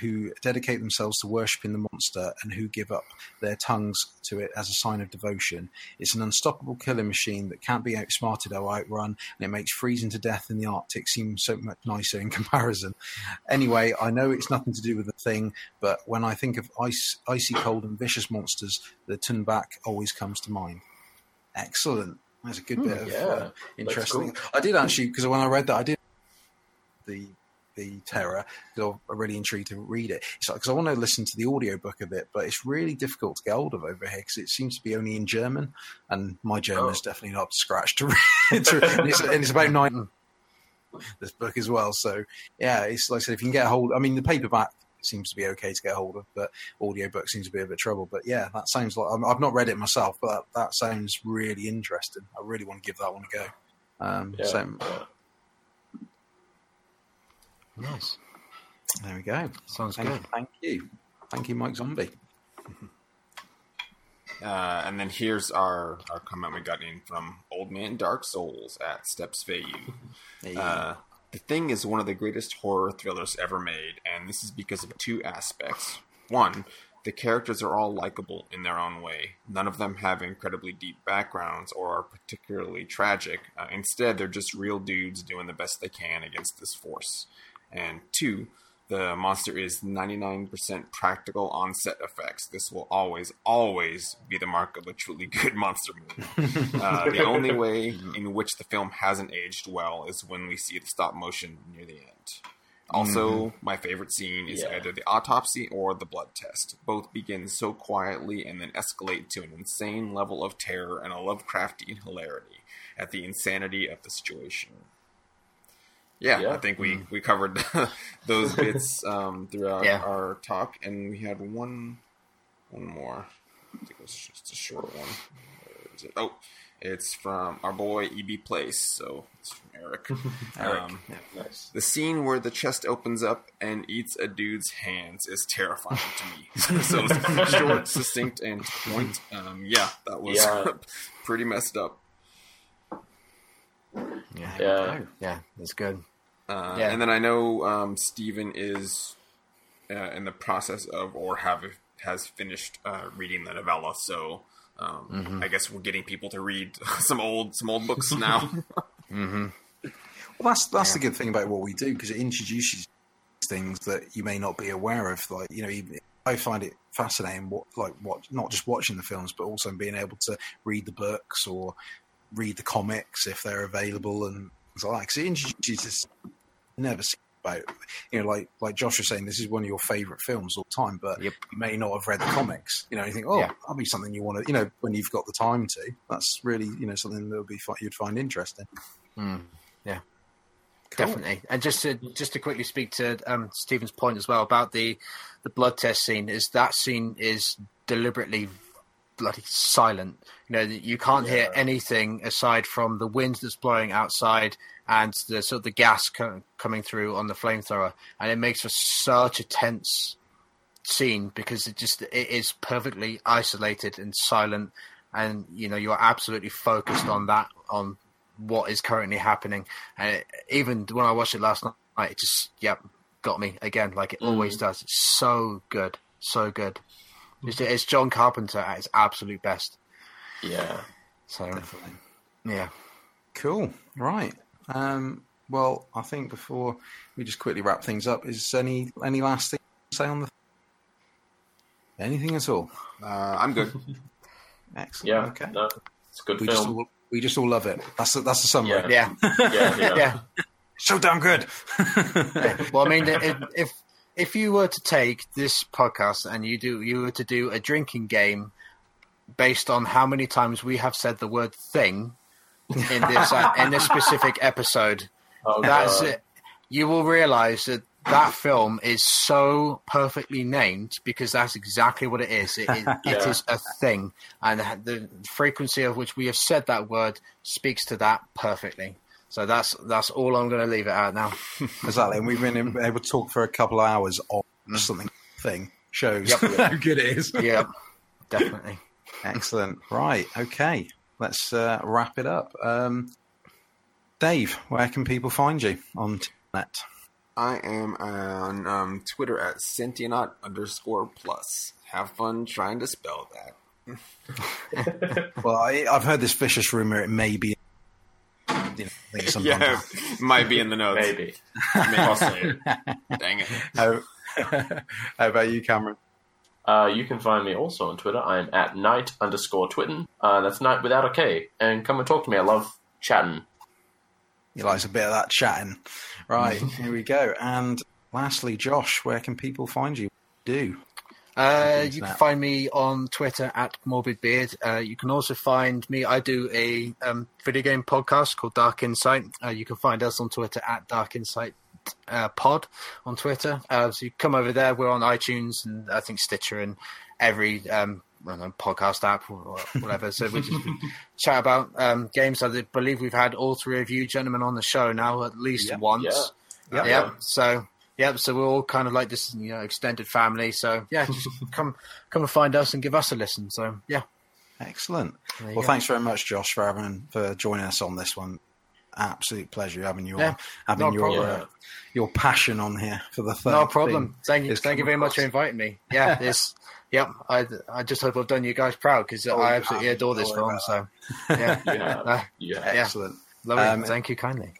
who dedicate themselves to worshipping the monster and who give up their tongues to it as a sign of devotion. It's an unstoppable killing machine that can't be outsmarted or outrun, and it makes freezing to death in the Arctic seem so much nicer in comparison. Anyway, I know it's nothing to do with the thing, but when I think of ice, icy cold and vicious monsters, the Tuunbaq always comes to mind. Excellent. That's a good bit of yeah. uh, interesting. cool. I did actually because when I read that, I did the the terror because I'm really intrigued to read it. It's like because I want to listen to the audiobook of it, but it's really difficult to get hold of over here because it seems to be only in German, and my German is Oh. definitely not scratched to read. to- and, it's, and it's about nine. This book as well, so yeah, it's like I said, if you can get a hold. I mean, the paperback seems to be okay to get a hold of, but audiobook seems to be a bit of trouble. But yeah, that sounds like I'm, I've not read it myself, but that, that sounds really interesting. I really want to give that one a go. Um, Yeah. So Nice. there we go. Sounds Thank, good. thank you. Thank you, Mike Zombie. Uh, and then here's our, our comment we got in from Old Man Dark Souls at Steps Fayou. Uh, the Thing is one of the greatest horror thrillers ever made, and this is because of two aspects. One, the characters are all likable in their own way. None of them have incredibly deep backgrounds or are particularly tragic. Uh, instead, they're just real dudes doing the best they can against this force. And two, the monster is 99% practical on set effects. This will always, always be the mark of a truly good monster movie. uh, the only way in which the film hasn't aged well is when we see the stop motion near the end. Also, my favorite scene is Yeah. either the autopsy or the blood test. Both begin so quietly and then escalate to an insane level of terror and a Lovecraftian hilarity at the insanity of the situation. Yeah, Yeah. I think we, we covered those bits um, throughout Yeah. our talk, and we had one one more. I think it was just a short one. Where is it? Oh, it's from our boy EB Place, so it's from Eric. Eric. Um, Nice. the scene where the chest opens up and eats a dude's hands is terrifying to me. so it's short, succinct, and point. Um, yeah, that was Yeah. pretty messed up. Yeah. Yeah. Yeah, that's good. Uh, Yeah. And then I know um, Steven is uh, in the process of, or have has finished uh, reading the novella. So um, Mm-hmm. I guess we're getting people to read some old some old books now. Well, that's that's the good thing about what we do because it introduces things that you may not be aware of. Like you know, even- I find it fascinating. What like what not just watching the films, but also being able to read the books or read the comics if they're available and things like that. Because it introduces never seen about you know like like Josh was saying, this is one of your favorite films all the time, but Yep. you may not have read the comics. You know, you think, oh, Yeah. that'll be something you want to. You know, when you've got the time to, that's really you know something that would be you'd find interesting. Mm, yeah. Cool. Definitely, and just to just to quickly speak to um, Stephen's point as well about the the blood test scene is that scene is deliberately bloody silent. You know, you can't hear anything aside from the wind that's blowing outside and the sort of the gas co- coming through on the flamethrower, and it makes for such a tense scene because it just it is perfectly isolated and silent, and you know you're absolutely focused on that on what is currently happening. And it, even when I watched it last night, it just yep got me again, like it always mm. does. It's so good, so good. It's, it's John Carpenter at his absolute best. Yeah. So Definitely. yeah, Cool. Right. Um, well, I think before we just quickly wrap things up, is any any last thing to say on the? Anything at all? Uh, I'm good. Excellent. Yeah, Okay. no, it's a good We just film. all we just all love it. That's the, that's the summary. Yeah. Yeah, yeah, yeah. yeah. So damn good. Well, I mean, if, if if you were to take this podcast and you do you were to do a drinking game based on how many times we have said the word thing in this uh, in this specific episode, Oh, that's God. it. You will realize that that film is so perfectly named because that's exactly what it is. It, it, it Yeah. is a thing, and the frequency of which we have said that word speaks to that perfectly. So that's that's all I'm going to leave it at now. exactly. And we've been able to talk for a couple of hours on something thing shows Yep. how good it is. Yeah, definitely. Excellent. Right. Okay. Let's uh, wrap it up. Um, Dave, where can people find you on net? I am on um, Twitter at Sentionaut underscore plus. Have fun trying to spell that. Well, I, I've heard this vicious rumor. It may be. You know, I think Yeah, might be in the notes. maybe. Maybe. Dang it. How, how about you, Cameron? Uh, you can find me also on Twitter. I'm at night underscore twitten. Uh, that's night without a K. And come and talk to me. I love chatting. You like a bit of that chatting. Right, here we go. And lastly, Josh, where can people find you? Do. Uh, you can Matt. find me on Twitter at Morbid Beard. Uh, you can also find me. I do a um, video game podcast called Dark Insight. Uh, you can find us on Twitter at Dark Insight uh, Pod on Twitter. Uh, so you come over there. We're on iTunes and I think Stitcher and every um, I don't know, podcast app or whatever. so we just chat about um, games. I believe we've had all three of you gentlemen on the show now at least Yeah. once. Yeah. Yeah. So yeah, so we're all kind of like this, you know, extended family. So yeah, just come come and find us and give us a listen. So yeah, Excellent. Well, go. thanks very much, Josh, for having for joining us on this one. Absolute pleasure having you Yeah, on, having no your problem. uh, your passion on here for the third. no problem. Thank you, thank you come very much for inviting me. Yeah, it's yep. I I just hope I've done you guys proud because Oh, I absolutely have. adore this film. So yeah, Yeah. Uh, Yeah. Excellent. lovely. Um, thank you kindly.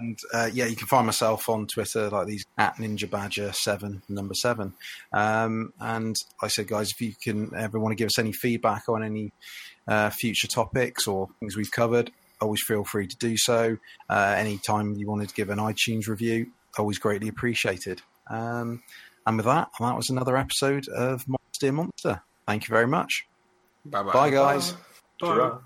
And uh, yeah, you can find myself on Twitter like these at Ninja Badger seven number seven. Um, and like I said, guys, if you can ever want to give us any feedback on any uh, future topics or things we've covered, always feel free to do so. Uh, anytime you wanted to give an iTunes review, always greatly appreciated. Um, and with that, that was another episode of Monster Monster. Thank you very much. Bye bye. Bye, guys. Ta-ra.